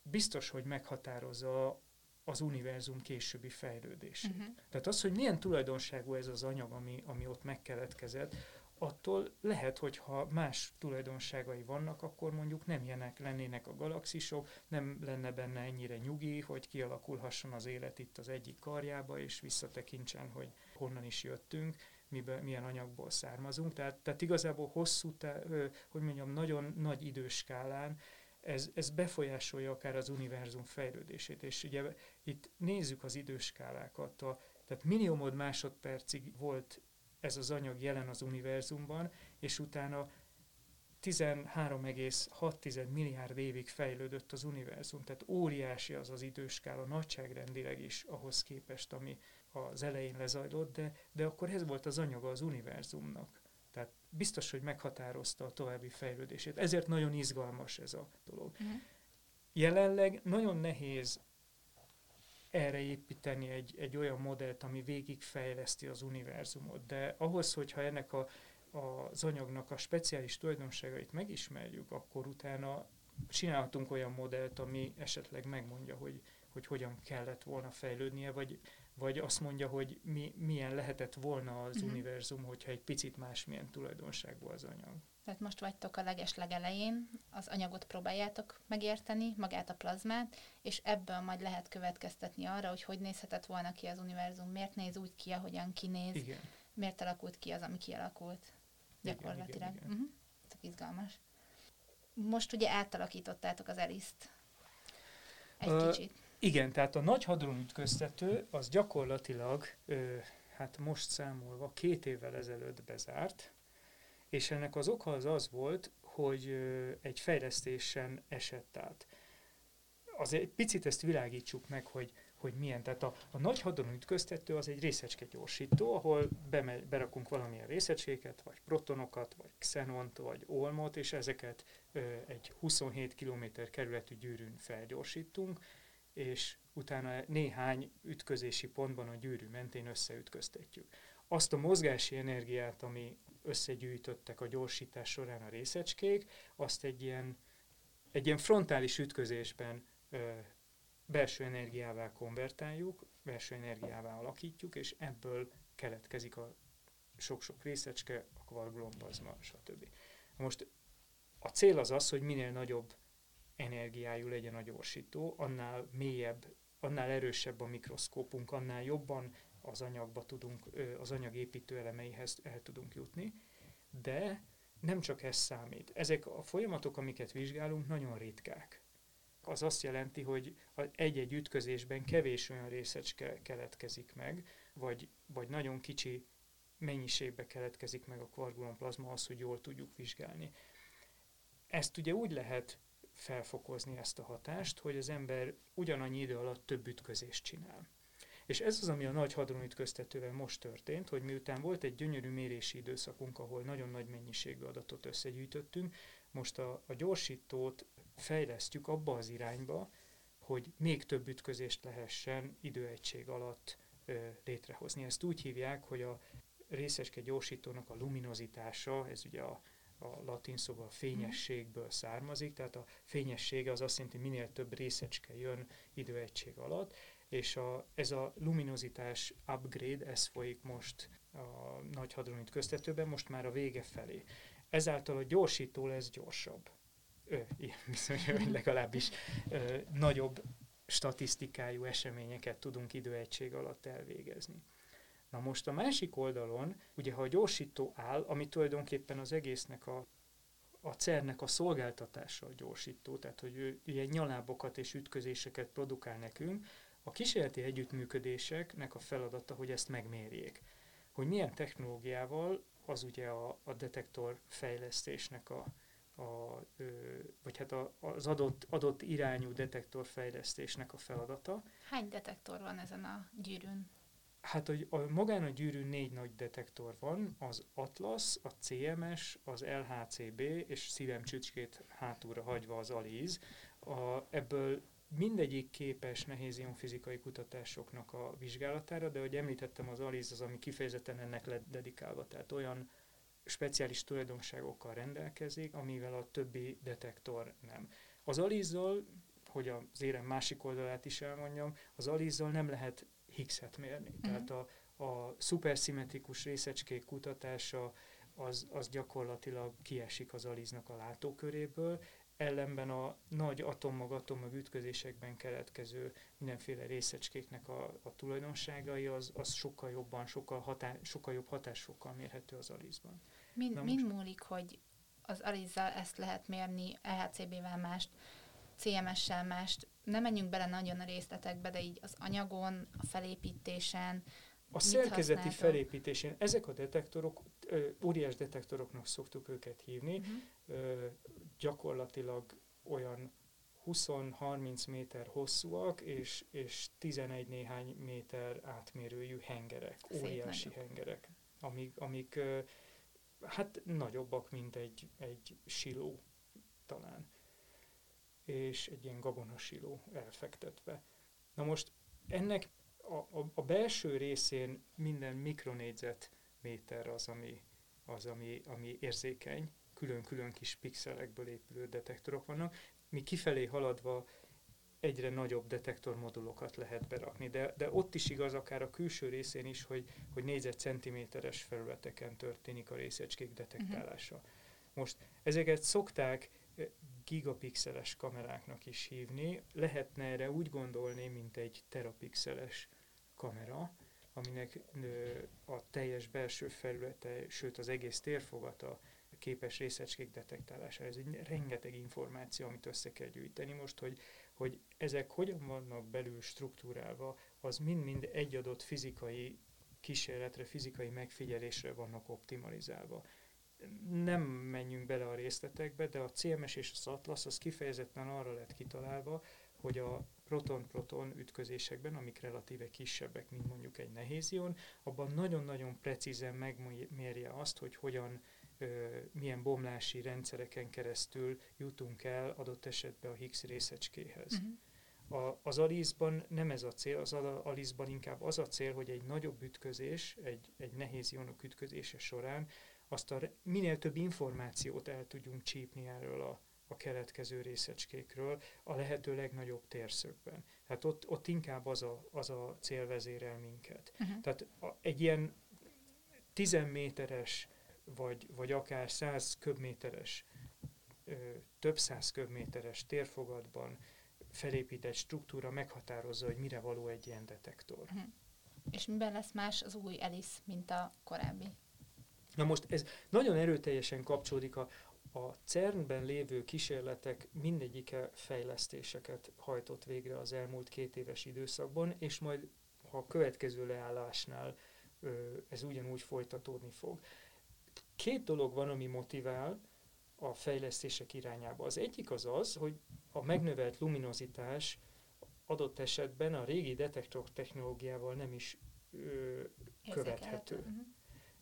biztos, hogy meghatározza az univerzum későbbi fejlődését. Uh-huh. Tehát az, hogy milyen tulajdonságú ez az anyag, ami, ami ott megkeletkezett, attól lehet, hogy ha más tulajdonságai vannak, akkor mondjuk nem ilyenek lennének a galaxisok, nem lenne benne ennyire nyugi, hogy kialakulhasson az élet itt az egyik karjába, és visszatekintsen, hogy honnan is jöttünk, miből, milyen anyagból származunk. Tehát, tehát igazából hosszú, tá, hogy mondjam, nagyon nagy időskálán ez, ez befolyásolja akár az univerzum fejlődését. És ugye itt nézzük az időskálákat, a, tehát milliómod másodpercig volt ez az anyag jelen az univerzumban, és utána 13,6 milliárd évig fejlődött az univerzum, tehát óriási az az időskála, nagyságrendileg is ahhoz képest, ami az elején lezajlott, de, de akkor ez volt az anyaga az univerzumnak. Tehát biztos, hogy meghatározta a további fejlődését. Ezért nagyon izgalmas ez a dolog. Uh-huh. Jelenleg nagyon nehéz erre építeni egy, egy olyan modellt, ami végigfejleszti az univerzumot. De ahhoz, hogyha ennek a, az anyagnak a speciális tulajdonságait megismerjük, akkor utána csinálhatunk olyan modellt, ami esetleg megmondja, hogy, hogy hogyan kellett volna fejlődnie, vagy, vagy azt mondja, hogy mi, milyen lehetett volna az uh-huh. univerzum, hogyha egy picit másmilyen tulajdonságú az anyag. Tehát most vagytok a leges legelején, az anyagot próbáljátok megérteni, magát a plazmát, és ebből majd lehet következtetni arra, hogy hogy nézhetett volna ki az univerzum, miért néz úgy ki, ahogyan kinéz, igen. miért alakult ki az, ami kialakult gyakorlatilag. Igen, igen, igen. Uh-huh. Izgalmas. Most ugye átalakítottátok az eliszt egy uh, kicsit. Igen, tehát a nagy hadronütköztető az gyakorlatilag, ö, hát most számolva, két évvel ezelőtt bezárt, és ennek az oka az az volt, hogy egy fejlesztésen esett át. Azért egy picit ezt világítsuk meg, hogy, hogy milyen. Tehát a, a nagy hadonütköztető az egy részecske gyorsító, ahol bemegy, berakunk valamilyen részecskéket, vagy protonokat, vagy xenont, vagy olmot, és ezeket ö, egy 27 km kerületű gyűrűn felgyorsítunk, és utána néhány ütközési pontban a gyűrű mentén összeütköztetjük. Azt a mozgási energiát, ami összegyűjtöttek a gyorsítás során a részecskék, azt egy ilyen, egy ilyen frontális ütközésben ö, belső energiává konvertáljuk, belső energiává alakítjuk, és ebből keletkezik a sok-sok részecske, a kvarkglombazma, stb. Most a cél az az, hogy minél nagyobb energiájú legyen a gyorsító, annál mélyebb, annál erősebb a mikroszkópunk, annál jobban az anyagba tudunk, az anyag építő elemeihez el tudunk jutni, de nem csak ez számít. Ezek a folyamatok, amiket vizsgálunk, nagyon ritkák. Az azt jelenti, hogy egy-egy ütközésben kevés olyan részecske keletkezik meg, vagy, vagy nagyon kicsi mennyiségbe keletkezik meg a kvargulonplazma az, hogy jól tudjuk vizsgálni. Ezt ugye úgy lehet felfokozni ezt a hatást, hogy az ember ugyanannyi idő alatt több ütközést csinál. És ez az, ami a nagy hadronütköztetővel most történt, hogy miután volt egy gyönyörű mérési időszakunk, ahol nagyon nagy mennyiségű adatot összegyűjtöttünk, most a, a gyorsítót fejlesztjük abba az irányba, hogy még több ütközést lehessen időegység alatt ö, létrehozni. Ezt úgy hívják, hogy a részeske gyorsítónak a luminozitása, ez ugye a, a latin szóval fényességből származik, tehát a fényessége az azt jelenti, minél több részecske jön időegység alatt, és a, ez a luminozitás upgrade, ez folyik most a nagy hadronit köztetőben, most már a vége felé. Ezáltal a gyorsító lesz gyorsabb. Ö, bizony, hogy legalábbis ö, nagyobb statisztikájú eseményeket tudunk időegység alatt elvégezni. Na most a másik oldalon, ugye ha a gyorsító áll, ami tulajdonképpen az egésznek a a CERN-nek a szolgáltatása a gyorsító, tehát hogy ő ilyen nyalábokat és ütközéseket produkál nekünk, a kísérleti együttműködéseknek a feladata, hogy ezt megmérjék. Hogy milyen technológiával, az ugye a, a detektor fejlesztésnek a, a, ö, vagy hát a, az adott, adott irányú detektor fejlesztésnek a feladata. Hány detektor van ezen a gyűrűn? Hát a, a, magán a gyűrűn négy nagy detektor van, az Atlas, a CMS, az LHCb, és szívem csücskét hátulra hagyva az ALIZ. A, ebből mindegyik képes fizikai kutatásoknak a vizsgálatára, de ahogy említettem, az ALIZ az, ami kifejezetten ennek lett dedikálva, tehát olyan speciális tulajdonságokkal rendelkezik, amivel a többi detektor nem. Az alizzal, hogy az érem másik oldalát is elmondjam, az alizzal nem lehet Higgs-et mérni. Mm. Tehát a, a szuperszimmetrikus részecskék kutatása, az, az gyakorlatilag kiesik az aliznak a látóköréből, ellenben a nagy atommag-atommag ütközésekben keletkező mindenféle részecskéknek a, a tulajdonságai, az, az sokkal jobban, sokkal, hatá, sokkal jobb hatásfokkal mérhető az alizban. Mind most... múlik, hogy az alizzal ezt lehet mérni, EHCB-vel mást, CMS-sel mást. Nem menjünk bele nagyon a részletekbe, de így az anyagon, a felépítésen, a szerkezeti használtok? felépítésén ezek a detektorok, óriás detektoroknak szoktuk őket hívni, uh-huh. gyakorlatilag olyan 20-30 méter hosszúak, és, és 11 néhány méter átmérőjű hengerek, Szép óriási nagyobb. hengerek, amik, amik hát nagyobbak, mint egy, egy siló talán, és egy ilyen gabonasiló elfektetve. Na most ennek a, a, a belső részén minden mikronégyzetméter az, ami, az ami, ami érzékeny, külön-külön kis pixelekből épülő detektorok vannak, mi kifelé haladva egyre nagyobb detektormodulokat lehet berakni, de, de ott is igaz, akár a külső részén is, hogy, hogy négyzetcentiméteres felületeken történik a részecskék detektálása. Uh-huh. Most ezeket szokták gigapixeles kameráknak is hívni. Lehetne erre úgy gondolni, mint egy terapixeles kamera, aminek a teljes belső felülete, sőt az egész térfogata képes részecskék detektálására. Ez egy rengeteg információ, amit össze kell gyűjteni most, hogy, hogy ezek hogyan vannak belül struktúrálva, az mind-mind egy adott fizikai kísérletre, fizikai megfigyelésre vannak optimalizálva nem menjünk bele a részletekbe, de a CMS és az Atlas az kifejezetten arra lett kitalálva, hogy a proton-proton ütközésekben, amik relatíve kisebbek, mint mondjuk egy nehéz ion, abban nagyon-nagyon precízen megmérje azt, hogy hogyan, ö, milyen bomlási rendszereken keresztül jutunk el adott esetben a Higgs részecskéhez. Uh-huh. A, az alizban nem ez a cél, az alizban inkább az a cél, hogy egy nagyobb ütközés, egy, egy nehéz ionok ütközése során azt a minél több információt el tudjunk csípni erről a, a keletkező részecskékről a lehető legnagyobb térszögben. Hát ott, ott inkább az a, az a cél vezérel minket. Uh-huh. Tehát a, egy ilyen 10 méteres, vagy, vagy akár 100 köbméteres, ö, több száz köbméteres térfogatban felépített struktúra meghatározza, hogy mire való egy ilyen detektor. Uh-huh. És miben lesz más az új ELIS, mint a korábbi? Na most ez nagyon erőteljesen kapcsolódik a, a CERN-ben lévő kísérletek mindegyike fejlesztéseket hajtott végre az elmúlt két éves időszakban, és majd ha a következő leállásnál ez ugyanúgy folytatódni fog. Két dolog van, ami motivál a fejlesztések irányába. Az egyik az az, hogy a megnövelt luminozitás adott esetben a régi detektor technológiával nem is ö, követhető. Uh-huh.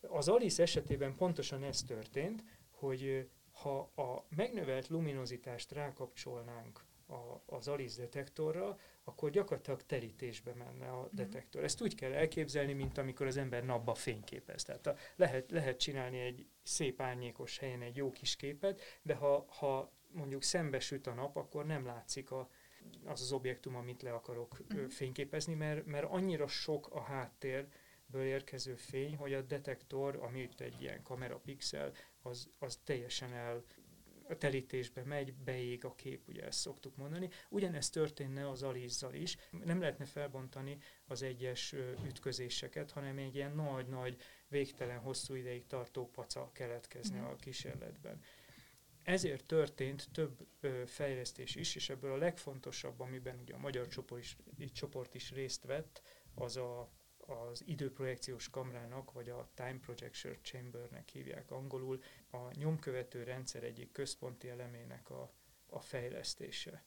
Az Alice esetében pontosan ez történt, hogy ha a megnövelt luminozitást rákapcsolnánk a, az Alice detektorra, akkor gyakorlatilag terítésbe menne a mhm. detektor. Ezt úgy kell elképzelni, mint amikor az ember napba fényképez. Tehát a, lehet, lehet csinálni egy szép árnyékos helyen egy jó kis képet, de ha, ha mondjuk szembesüt a nap, akkor nem látszik a, az az objektum, amit le akarok uh-huh. fényképezni, mert, mert annyira sok a háttér, ből érkező fény, hogy a detektor, ami itt egy ilyen kamerapixel, az, az teljesen el a telítésbe megy, beég a kép, ugye ezt szoktuk mondani. Ugyanez történne az alizzal is. Nem lehetne felbontani az egyes ütközéseket, hanem egy ilyen nagy-nagy, végtelen hosszú ideig tartó paca keletkezne mm. a kísérletben. Ezért történt több ö, fejlesztés is, és ebből a legfontosabb, amiben ugye a magyar csoport is, csoport is részt vett, az a az időprojekciós kamrának, vagy a Time Projection Chambernek hívják angolul, a nyomkövető rendszer egyik központi elemének a, a fejlesztése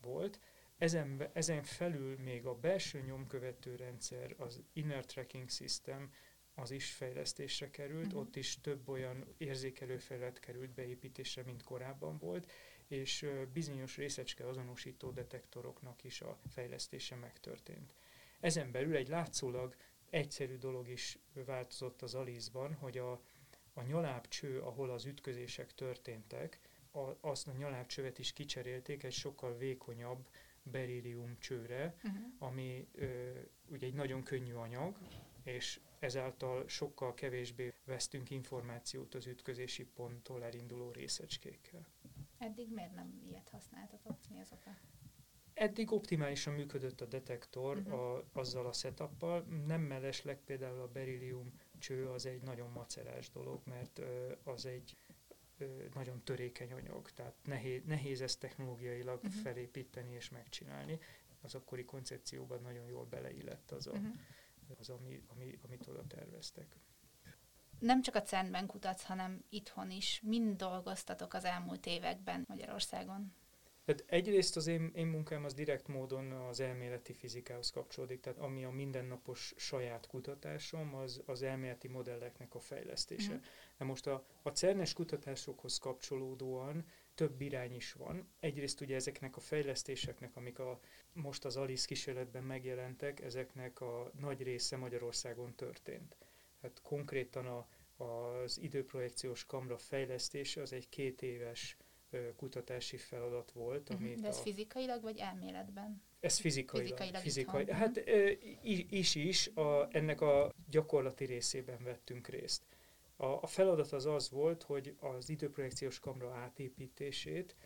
volt. Ezen, ezen felül még a belső nyomkövető rendszer, az Inner Tracking System, az is fejlesztésre került, uh-huh. ott is több olyan érzékelő felület került beépítésre, mint korábban volt, és bizonyos részecske azonosító detektoroknak is a fejlesztése megtörtént. Ezen belül egy látszólag egyszerű dolog is változott az Alice-ban, hogy a, a nyalábcső, ahol az ütközések történtek, a, azt a nyalábcsövet is kicserélték egy sokkal vékonyabb berillium csőre, uh-huh. ami ö, ugye egy nagyon könnyű anyag, és ezáltal sokkal kevésbé vesztünk információt az ütközési ponttól elinduló részecskékkel. Eddig miért nem ilyet használtatok? Mi az oka? Eddig optimálisan működött a detektor uh-huh. a, azzal a setuppal. Nem mellesleg például a berillium cső az egy nagyon macerás dolog, mert ö, az egy ö, nagyon törékeny anyag, tehát nehéz, nehéz ezt technológiailag uh-huh. felépíteni és megcsinálni. Az akkori koncepcióban nagyon jól beleillett az, a, uh-huh. az ami, ami, amit oda terveztek. Nem csak a CERN-ben kutatsz, hanem itthon is. Mind dolgoztatok az elmúlt években Magyarországon? Tehát egyrészt az én, én munkám az direkt módon az elméleti fizikához kapcsolódik, tehát ami a mindennapos saját kutatásom, az az elméleti modelleknek a fejlesztése. Mm. De most a, a CERNES kutatásokhoz kapcsolódóan több irány is van. Egyrészt ugye ezeknek a fejlesztéseknek, amik a, most az ALICE kísérletben megjelentek, ezeknek a nagy része Magyarországon történt. Tehát konkrétan a, az időprojekciós kamra fejlesztése az egy két éves kutatási feladat volt. Uh-huh. Amit De ez a, fizikailag vagy elméletben? Ez fizikailag. Fizikailag, fizikai, Hát is is, a, ennek a gyakorlati részében vettünk részt. A, a feladat az az volt, hogy az időprojekciós kamera átépítését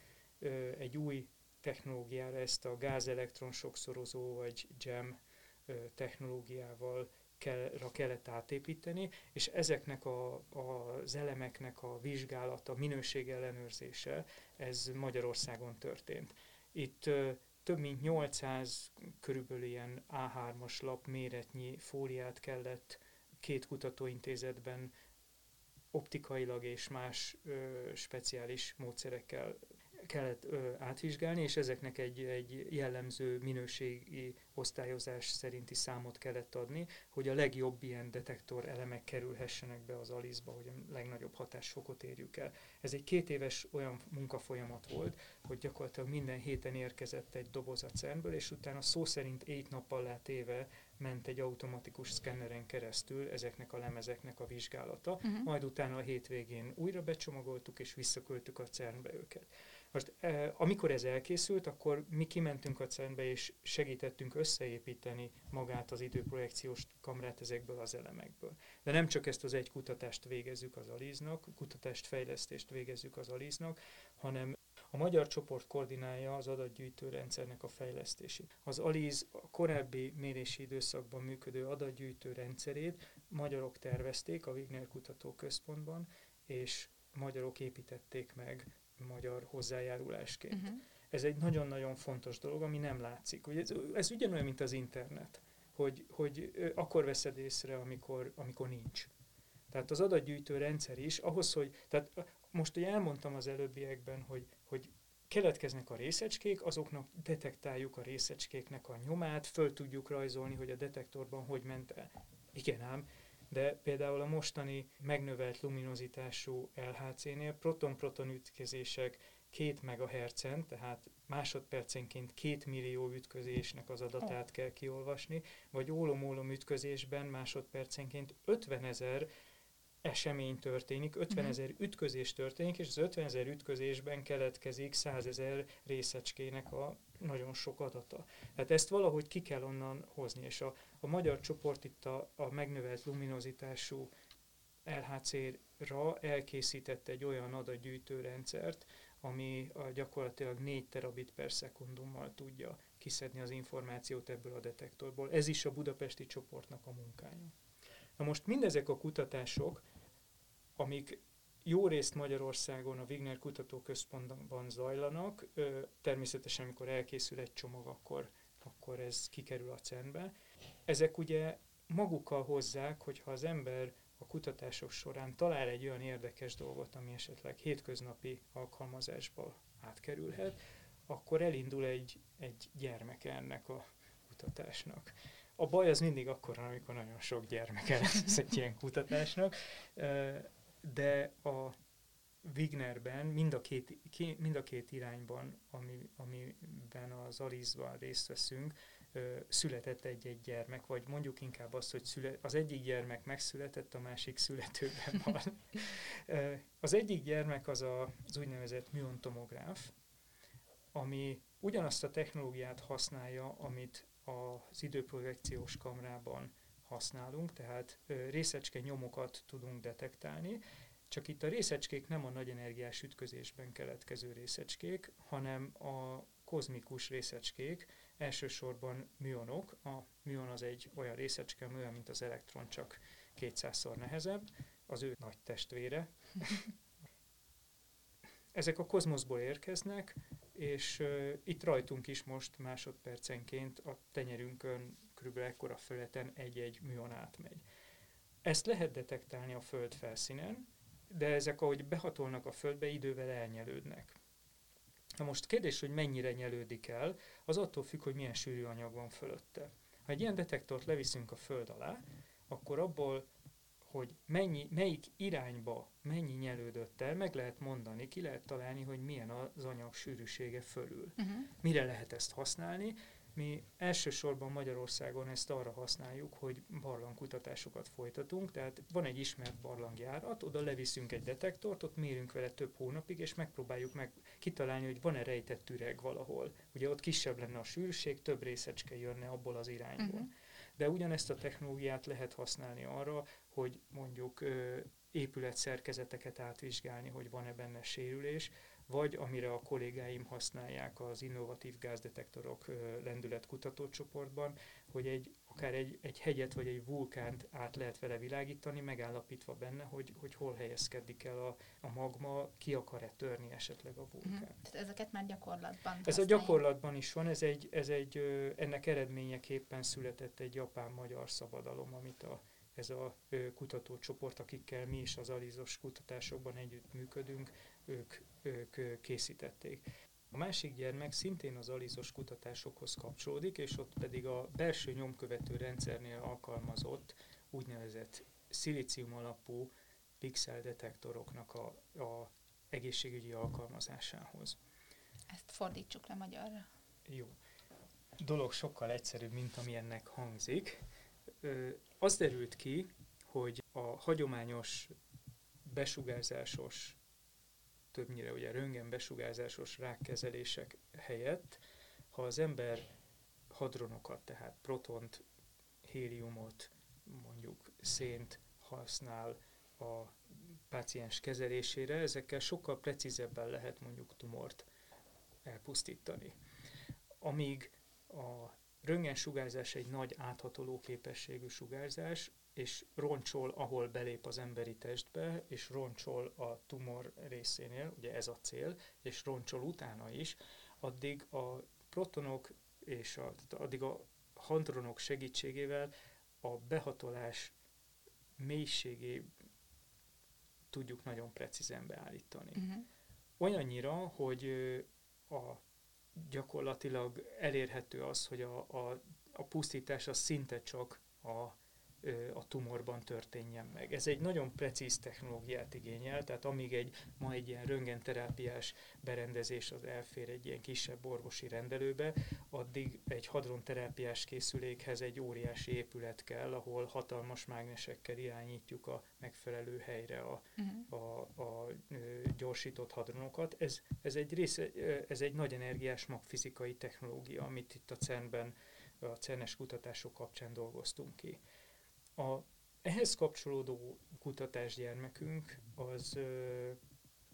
e, egy új technológiára, ezt a gázelektron sokszorozó vagy GEM e, technológiával kell, kellett átépíteni, és ezeknek a, a, az elemeknek a vizsgálata, minőség ellenőrzése, ez Magyarországon történt. Itt több mint 800 körülbelül ilyen A3-as lap méretnyi fóliát kellett két kutatóintézetben optikailag és más ö, speciális módszerekkel kellett ö, átvizsgálni, és ezeknek egy, egy jellemző minőségi osztályozás szerinti számot kellett adni, hogy a legjobb ilyen detektor elemek kerülhessenek be az aliszba, hogy a legnagyobb hatásfokot érjük el. Ez egy két éves olyan munkafolyamat volt, hogy gyakorlatilag minden héten érkezett egy doboz a cern és utána szó szerint egy nappal látéve ment egy automatikus szkenneren keresztül ezeknek a lemezeknek a vizsgálata, uh-huh. majd utána a hétvégén újra becsomagoltuk és visszaköltük a CERN-be őket. Most eh, amikor ez elkészült, akkor mi kimentünk a cern és segítettünk összeépíteni magát az időprojekciós kamrát ezekből az elemekből. De nem csak ezt az egy kutatást végezzük az Aliznak, kutatást, fejlesztést végezzük az Aliznak, hanem a magyar csoport koordinálja az adatgyűjtő rendszernek a fejlesztését. Az ALIZ a korábbi mérési időszakban működő adatgyűjtő rendszerét magyarok tervezték a Wigner Kutatóközpontban, és magyarok építették meg magyar hozzájárulásként. Uh-huh. Ez egy nagyon-nagyon fontos dolog, ami nem látszik. Ugye ez, ez ugyanolyan, mint az internet, hogy, hogy akkor veszed észre, amikor, amikor nincs. Tehát az adatgyűjtő rendszer is, ahhoz, hogy, tehát most ugye elmondtam az előbbiekben, hogy, hogy keletkeznek a részecskék, azoknak detektáljuk a részecskéknek a nyomát, föl tudjuk rajzolni, hogy a detektorban hogy ment el. Igen ám, de például a mostani megnövelt luminozitású LHC-nél proton-proton ütkezések 2 MHz-en, tehát másodpercenként 2 millió ütközésnek az adatát kell kiolvasni, vagy ólom-ólom ütközésben másodpercenként 50 ezer esemény történik, 50 mhm. ezer ütközés történik, és az 50 ezer ütközésben keletkezik 100 ezer részecskének a nagyon sok adata. Tehát ezt valahogy ki kell onnan hozni, és a, a magyar csoport itt a, a megnövelt luminozitású LHC-ra elkészített egy olyan adatgyűjtő rendszert, ami a gyakorlatilag 4 terabit per szekundummal tudja kiszedni az információt ebből a detektorból. Ez is a budapesti csoportnak a munkája. Na most mindezek a kutatások, amik jó részt Magyarországon a Wigner Kutatóközpontban zajlanak, természetesen amikor elkészül egy csomag, akkor, akkor ez kikerül a cernbe. Ezek ugye magukkal hozzák, hogyha az ember a kutatások során talál egy olyan érdekes dolgot, ami esetleg hétköznapi alkalmazásba átkerülhet, akkor elindul egy, egy gyermeke ennek a kutatásnak. A baj az mindig akkor, amikor nagyon sok gyermeke lesz egy ilyen kutatásnak, de a Wignerben mind a két, mind a két irányban, ami, amiben az Alizban részt veszünk, született egy-egy gyermek, vagy mondjuk inkább azt, hogy szület, az egyik gyermek megszületett, a másik születőben van. az egyik gyermek az a, az úgynevezett műontomográf, ami ugyanazt a technológiát használja, amit az időprojekciós kamrában használunk, tehát részecske nyomokat tudunk detektálni, csak itt a részecskék nem a nagy energiás ütközésben keletkező részecskék, hanem a kozmikus részecskék, elsősorban műonok. A műon az egy olyan részecske, olyan, mint az elektron, csak 200-szor nehezebb, az ő nagy testvére. Ezek a kozmoszból érkeznek, és uh, itt rajtunk is most másodpercenként a tenyerünkön kb. ekkora feleten egy-egy műon átmegy. Ezt lehet detektálni a Föld felszínen, de ezek, ahogy behatolnak a Földbe, idővel elnyelődnek. Na most kérdés, hogy mennyire nyelődik el, az attól függ, hogy milyen sűrű anyag van fölötte. Ha egy ilyen detektort leviszünk a Föld alá, akkor abból hogy mennyi, melyik irányba mennyi nyelődött el, meg lehet mondani, ki lehet találni, hogy milyen az anyag sűrűsége fölül. Uh-huh. Mire lehet ezt használni? Mi elsősorban Magyarországon ezt arra használjuk, hogy barlangkutatásokat folytatunk, tehát van egy ismert barlangjárat, oda leviszünk egy detektort, ott mérünk vele több hónapig, és megpróbáljuk meg kitalálni, hogy van-e rejtett üreg valahol. Ugye ott kisebb lenne a sűrűség, több részecske jönne abból az irányból. Uh-huh. De ugyanezt a technológiát lehet használni arra, hogy mondjuk épületszerkezeteket átvizsgálni, hogy van-e benne sérülés, vagy amire a kollégáim használják az innovatív gázdetektorok lendület kutatócsoportban, hogy egy, akár egy, egy hegyet vagy egy vulkánt át lehet vele világítani, megállapítva benne, hogy, hogy hol helyezkedik el a, a magma, ki akar-e törni esetleg a vulkán. Uh-huh. Tehát ezeket már gyakorlatban Ez használják. a gyakorlatban is van, ez egy, ez egy, ennek eredményeképpen született egy japán-magyar szabadalom, amit a ez a kutatócsoport, akikkel mi is az alizos kutatásokban együtt működünk, ők, ők készítették. A másik gyermek szintén az alizos kutatásokhoz kapcsolódik, és ott pedig a belső nyomkövető rendszernél alkalmazott úgynevezett szilícium alapú pixel detektoroknak a, a egészségügyi alkalmazásához. Ezt fordítsuk le magyarra. Jó. Dolog sokkal egyszerűbb, mint ami ennek hangzik az derült ki, hogy a hagyományos besugárzásos, többnyire ugye röntgen besugárzásos rákkezelések helyett, ha az ember hadronokat, tehát protont, héliumot, mondjuk szént használ a páciens kezelésére, ezekkel sokkal precízebben lehet mondjuk tumort elpusztítani. Amíg a röntgensugárzás egy nagy áthatoló képességű sugárzás, és roncsol, ahol belép az emberi testbe, és roncsol a tumor részénél, ugye ez a cél, és roncsol utána is, addig a protonok és a, addig a hadronok segítségével a behatolás mélységé tudjuk nagyon precízen beállítani. Uh-huh. Olyannyira, hogy a gyakorlatilag elérhető az, hogy a, a, a pusztítás az szinte csak a a tumorban történjen meg. Ez egy nagyon precíz technológiát igényel, tehát amíg egy ma egy ilyen röntgenterápiás berendezés az elfér egy ilyen kisebb orvosi rendelőbe, addig egy hadronterápiás készülékhez egy óriási épület kell, ahol hatalmas mágnesekkel irányítjuk a megfelelő helyre a, uh-huh. a, a, a gyorsított hadronokat. Ez, ez, egy része, ez egy nagy energiás magfizikai technológia, amit itt a CERN-ben a CERN-es kutatások kapcsán dolgoztunk ki. A ehhez kapcsolódó kutatásgyermekünk az ö,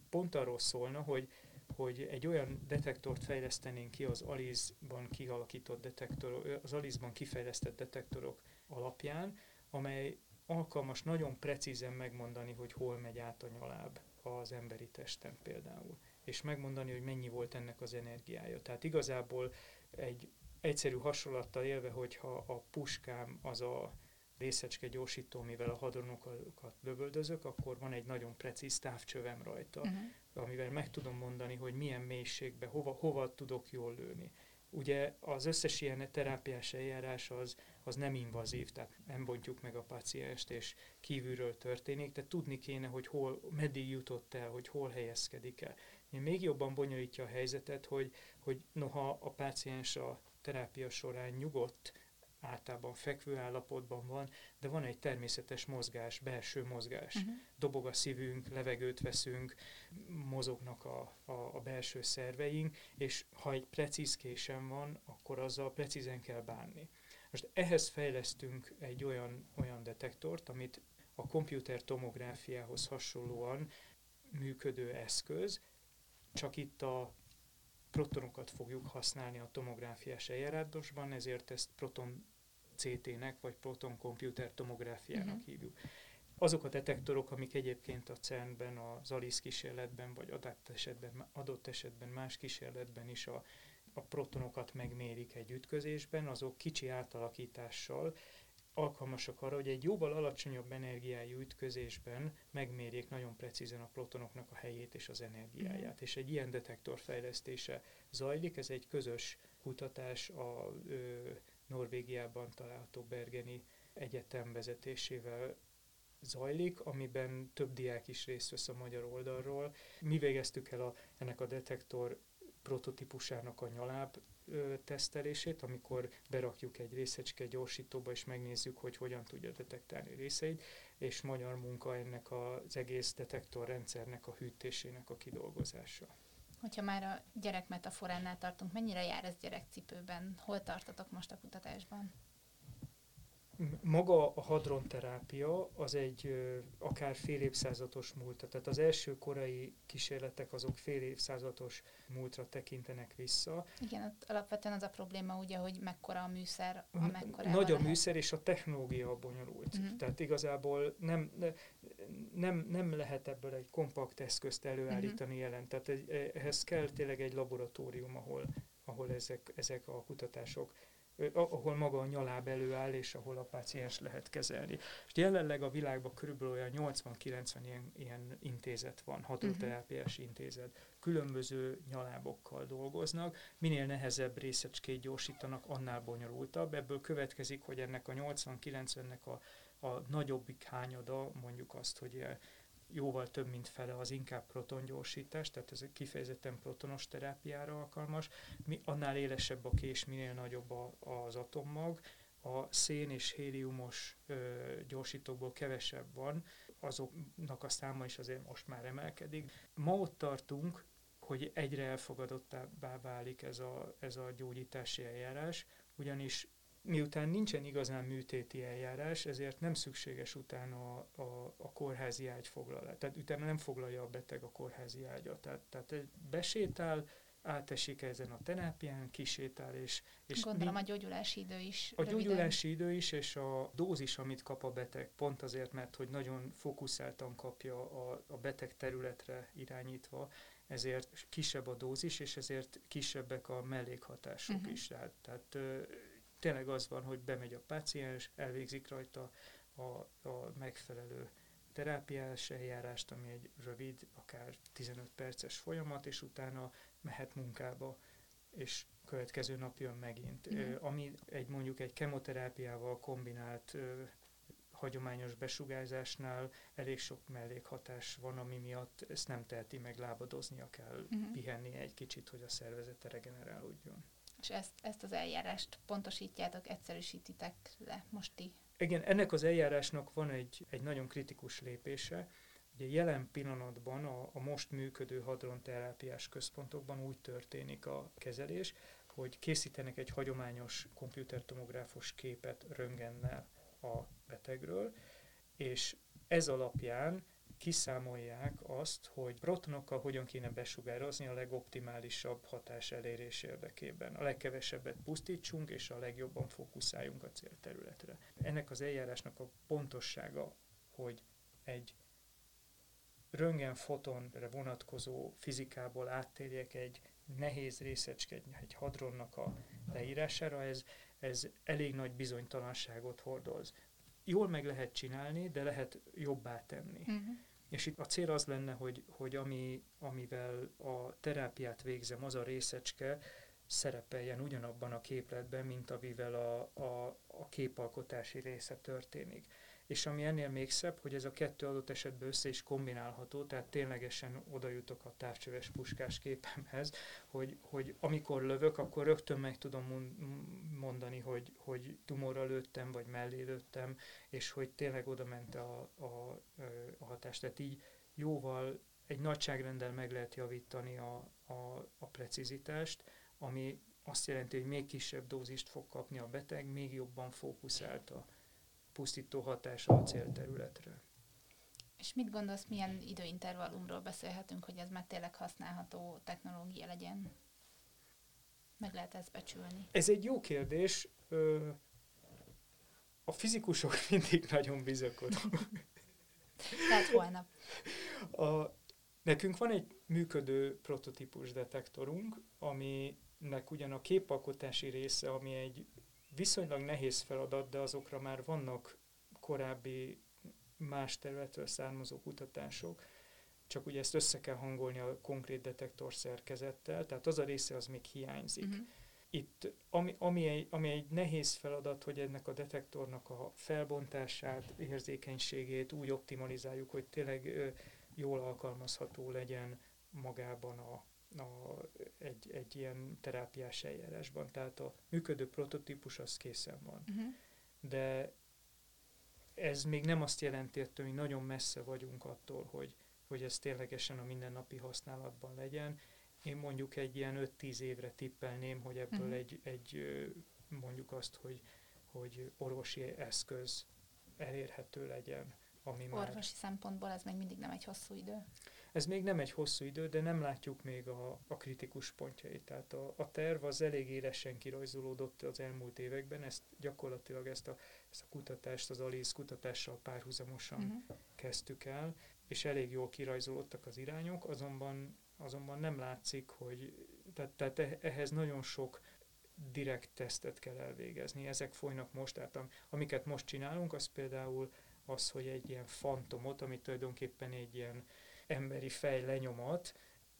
pont arról szólna, hogy, hogy egy olyan detektort fejlesztenénk ki az ALIS-ban kialakított detektorok, az ALIS-ban kifejlesztett detektorok alapján, amely alkalmas nagyon precízen megmondani, hogy hol megy át a nyaláb az emberi testen például, és megmondani, hogy mennyi volt ennek az energiája. Tehát igazából egy egyszerű hasonlattal élve, hogyha a puskám az a részecske gyorsító, mivel a hadronokat lövöldözök, akkor van egy nagyon precíz távcsövem rajta, uh-huh. amivel meg tudom mondani, hogy milyen mélységbe, hova, hova tudok jól lőni. Ugye az összes ilyen terápiás eljárás az, az nem invazív, tehát nem bontjuk meg a pacienst, és kívülről történik, de tudni kéne, hogy hol, meddig jutott el, hogy hol helyezkedik el. Még jobban bonyolítja a helyzetet, hogy, hogy noha a páciens a terápia során nyugodt, általában fekvő állapotban van, de van egy természetes mozgás, belső mozgás. Uh-huh. Dobog a szívünk, levegőt veszünk, mozognak a, a, a belső szerveink, és ha egy precíz késem van, akkor azzal precízen kell bánni. Most ehhez fejlesztünk egy olyan, olyan detektort, amit a komputer tomográfiához hasonlóan működő eszköz, csak itt a protonokat fogjuk használni a tomográfiás eljárásban, ezért ezt proton CT-nek vagy proton komputer tomográfiának uh-huh. hívjuk. Azok a detektorok, amik egyébként a CERN-ben, az ALICE kísérletben, vagy adott esetben, adott esetben más kísérletben is a, a protonokat megmérik egy ütközésben, azok kicsi átalakítással alkalmasak arra, hogy egy jóval alacsonyabb energiájú ütközésben megmérjék nagyon precízen a protonoknak a helyét és az energiáját. Mm. És egy ilyen detektor fejlesztése zajlik, ez egy közös kutatás a ö, Norvégiában található Bergeni Egyetem vezetésével zajlik, amiben több diák is részt vesz a magyar oldalról. Mi végeztük el a, ennek a detektor prototípusának a nyaláb ö, tesztelését, amikor berakjuk egy részecske gyorsítóba, és megnézzük, hogy hogyan tudja detektálni részeit, és magyar munka ennek az egész detektorrendszernek a hűtésének a kidolgozása. Hogyha már a gyerek metaforánál tartunk, mennyire jár ez gyerekcipőben? Hol tartotok most a kutatásban? maga a hadronterápia az egy ö, akár fél évszázados múltra, tehát az első korai kísérletek azok fél évszázados múltra tekintenek vissza. Igen, ott alapvetően az a probléma ugye, hogy mekkora a műszer, amekkora Nagy a lehet. műszer és a technológia bonyolult. Uh-huh. Tehát igazából nem, nem, nem lehet ebből egy kompakt eszközt előállítani uh-huh. jelen. Tehát ehhez kell tényleg egy laboratórium, ahol, ahol ezek, ezek a kutatások ahol maga a nyaláb előáll, és ahol a páciens lehet kezelni. És jelenleg a világban körülbelül olyan 80-90 ilyen, ilyen intézet van, hadroterápiás uh-huh. intézet. Különböző nyalábokkal dolgoznak, minél nehezebb részecskét gyorsítanak, annál bonyolultabb. Ebből következik, hogy ennek a 80-90-nek a, a nagyobbik hányada, mondjuk azt, hogy jóval több, mint fele az inkább protongyorsítás, tehát ez kifejezetten protonos terápiára alkalmas. Mi, annál élesebb a kés, minél nagyobb a, az atommag, a szén és héliumos ö, gyorsítókból kevesebb van, azoknak a száma is azért most már emelkedik. Ma ott tartunk, hogy egyre elfogadottabbá válik ez a, ez a gyógyítási eljárás, ugyanis miután nincsen igazán műtéti eljárás, ezért nem szükséges utána a, a, a kórházi ágy foglalás. Tehát utána nem foglalja a beteg a kórházi ágyat. Tehát, tehát besétál, átesik ezen a terápián, kisétál, és... és Gondolom a gyógyulási idő is. A röviden. gyógyulási idő is, és a dózis, amit kap a beteg, pont azért, mert hogy nagyon fókuszáltan kapja a, a beteg területre irányítva, ezért kisebb a dózis, és ezért kisebbek a mellékhatások uh-huh. is. Tehát, tehát tényleg az van, hogy bemegy a páciens, elvégzik rajta a, a megfelelő terápiás eljárást, ami egy rövid, akár 15 perces folyamat, és utána mehet munkába, és következő nap jön megint. Mm. Ö, ami egy mondjuk egy kemoterápiával kombinált ö, hagyományos besugárzásnál elég sok mellékhatás van, ami miatt ezt nem teheti meg, lábadoznia kell, mm. pihenni egy kicsit, hogy a szervezete regenerálódjon és ezt, ezt az eljárást pontosítjátok, egyszerűsítitek le most ti. Igen, ennek az eljárásnak van egy, egy nagyon kritikus lépése. Ugye jelen pillanatban a, a most működő hadronterápiás központokban úgy történik a kezelés, hogy készítenek egy hagyományos komputertomográfos képet röngennel a betegről, és ez alapján kiszámolják azt, hogy protonokkal hogyan kéne besugározni a legoptimálisabb hatás elérés érdekében. A legkevesebbet pusztítsunk, és a legjobban fókuszáljunk a célterületre. Ennek az eljárásnak a pontossága, hogy egy röntgenfotonra vonatkozó fizikából áttérjek egy nehéz részecske, egy hadronnak a leírására, ez, ez elég nagy bizonytalanságot hordoz. Jól meg lehet csinálni, de lehet jobbá tenni. Uh-huh. És itt a cél az lenne, hogy, hogy ami, amivel a terápiát végzem, az a részecske szerepeljen ugyanabban a képletben, mint amivel a, a, a képalkotási része történik és ami ennél még szebb, hogy ez a kettő adott esetben össze is kombinálható, tehát ténylegesen oda jutok a távcsöves puskás képemhez, hogy, hogy amikor lövök, akkor rögtön meg tudom mondani, hogy, hogy tumorra lőttem, vagy mellé lőttem, és hogy tényleg oda ment a, a, a hatás. Tehát így jóval egy nagyságrendel meg lehet javítani a, a, a precizitást, ami azt jelenti, hogy még kisebb dózist fog kapni a beteg, még jobban fókuszált a pusztító hatása a célterületre. És mit gondolsz, milyen időintervallumról beszélhetünk, hogy ez már tényleg használható technológia legyen? Meg lehet ezt becsülni? Ez egy jó kérdés. A fizikusok mindig nagyon bizakodók. Tehát holnap. A, nekünk van egy működő prototípus detektorunk, aminek ugyan a képalkotási része, ami egy viszonylag nehéz feladat, de azokra már vannak korábbi más területről származó kutatások, csak ugye ezt össze kell hangolni a konkrét detektor szerkezettel, tehát az a része az még hiányzik. Uh-huh. Itt, ami, ami, egy, ami egy nehéz feladat, hogy ennek a detektornak a felbontását, érzékenységét úgy optimalizáljuk, hogy tényleg ö, jól alkalmazható legyen magában a, a, egy, egy ilyen terápiás eljárásban. Tehát a működő prototípus az készen van. Uh-huh. De ez még nem azt jelenti, hogy nagyon messze vagyunk attól, hogy, hogy ez ténylegesen a mindennapi használatban legyen. Én mondjuk egy ilyen 5-10 évre tippelném, hogy ebből uh-huh. egy, egy mondjuk azt, hogy, hogy orvosi eszköz elérhető legyen. Ami Orvosi már... szempontból ez még mindig nem egy hosszú idő. Ez még nem egy hosszú idő, de nem látjuk még a, a kritikus pontjait. Tehát a, a terv az elég élesen kirajzolódott az elmúlt években, ezt gyakorlatilag ezt a, ezt a kutatást, az ALIS kutatással párhuzamosan uh-huh. kezdtük el, és elég jól kirajzolódtak az irányok, azonban, azonban nem látszik, hogy tehát, tehát e, ehhez nagyon sok direkt tesztet kell elvégezni. Ezek folynak most, tehát amiket most csinálunk, az például az, hogy egy ilyen fantomot, ami tulajdonképpen egy ilyen emberi fej lenyomat,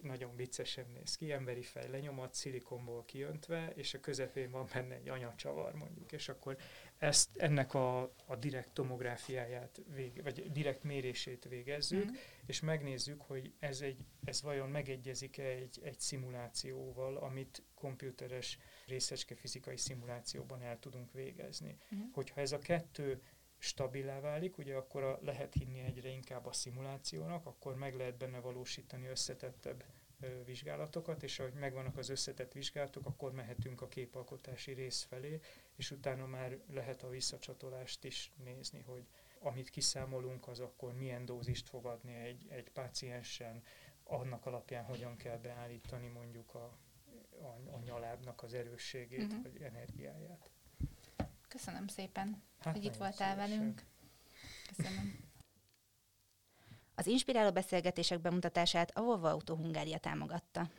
nagyon viccesen néz ki, emberi fej lenyomat, szilikonból kiöntve, és a közepén van benne egy anyacsavar mondjuk, és akkor ezt, ennek a, a direkt tomográfiáját, vég, vagy direkt mérését végezzük, mm. és megnézzük, hogy ez, egy, ez vajon megegyezik-e egy, egy szimulációval, amit komputeres részecske fizikai szimulációban el tudunk végezni. Mm. Hogyha ez a kettő stabilá válik, ugye akkor a, lehet hinni egyre inkább a szimulációnak, akkor meg lehet benne valósítani összetettebb ö, vizsgálatokat, és ahogy megvannak az összetett vizsgálatok, akkor mehetünk a képalkotási rész felé, és utána már lehet a visszacsatolást is nézni, hogy amit kiszámolunk, az akkor milyen dózist fog adni egy, egy páciensen, annak alapján hogyan kell beállítani mondjuk a, a, a nyalábnak az erősségét, uh-huh. vagy energiáját. Köszönöm szépen, hát hogy itt voltál szívesen. velünk. Köszönöm. Az inspiráló beszélgetések bemutatását a Volvo Auto Hungária támogatta.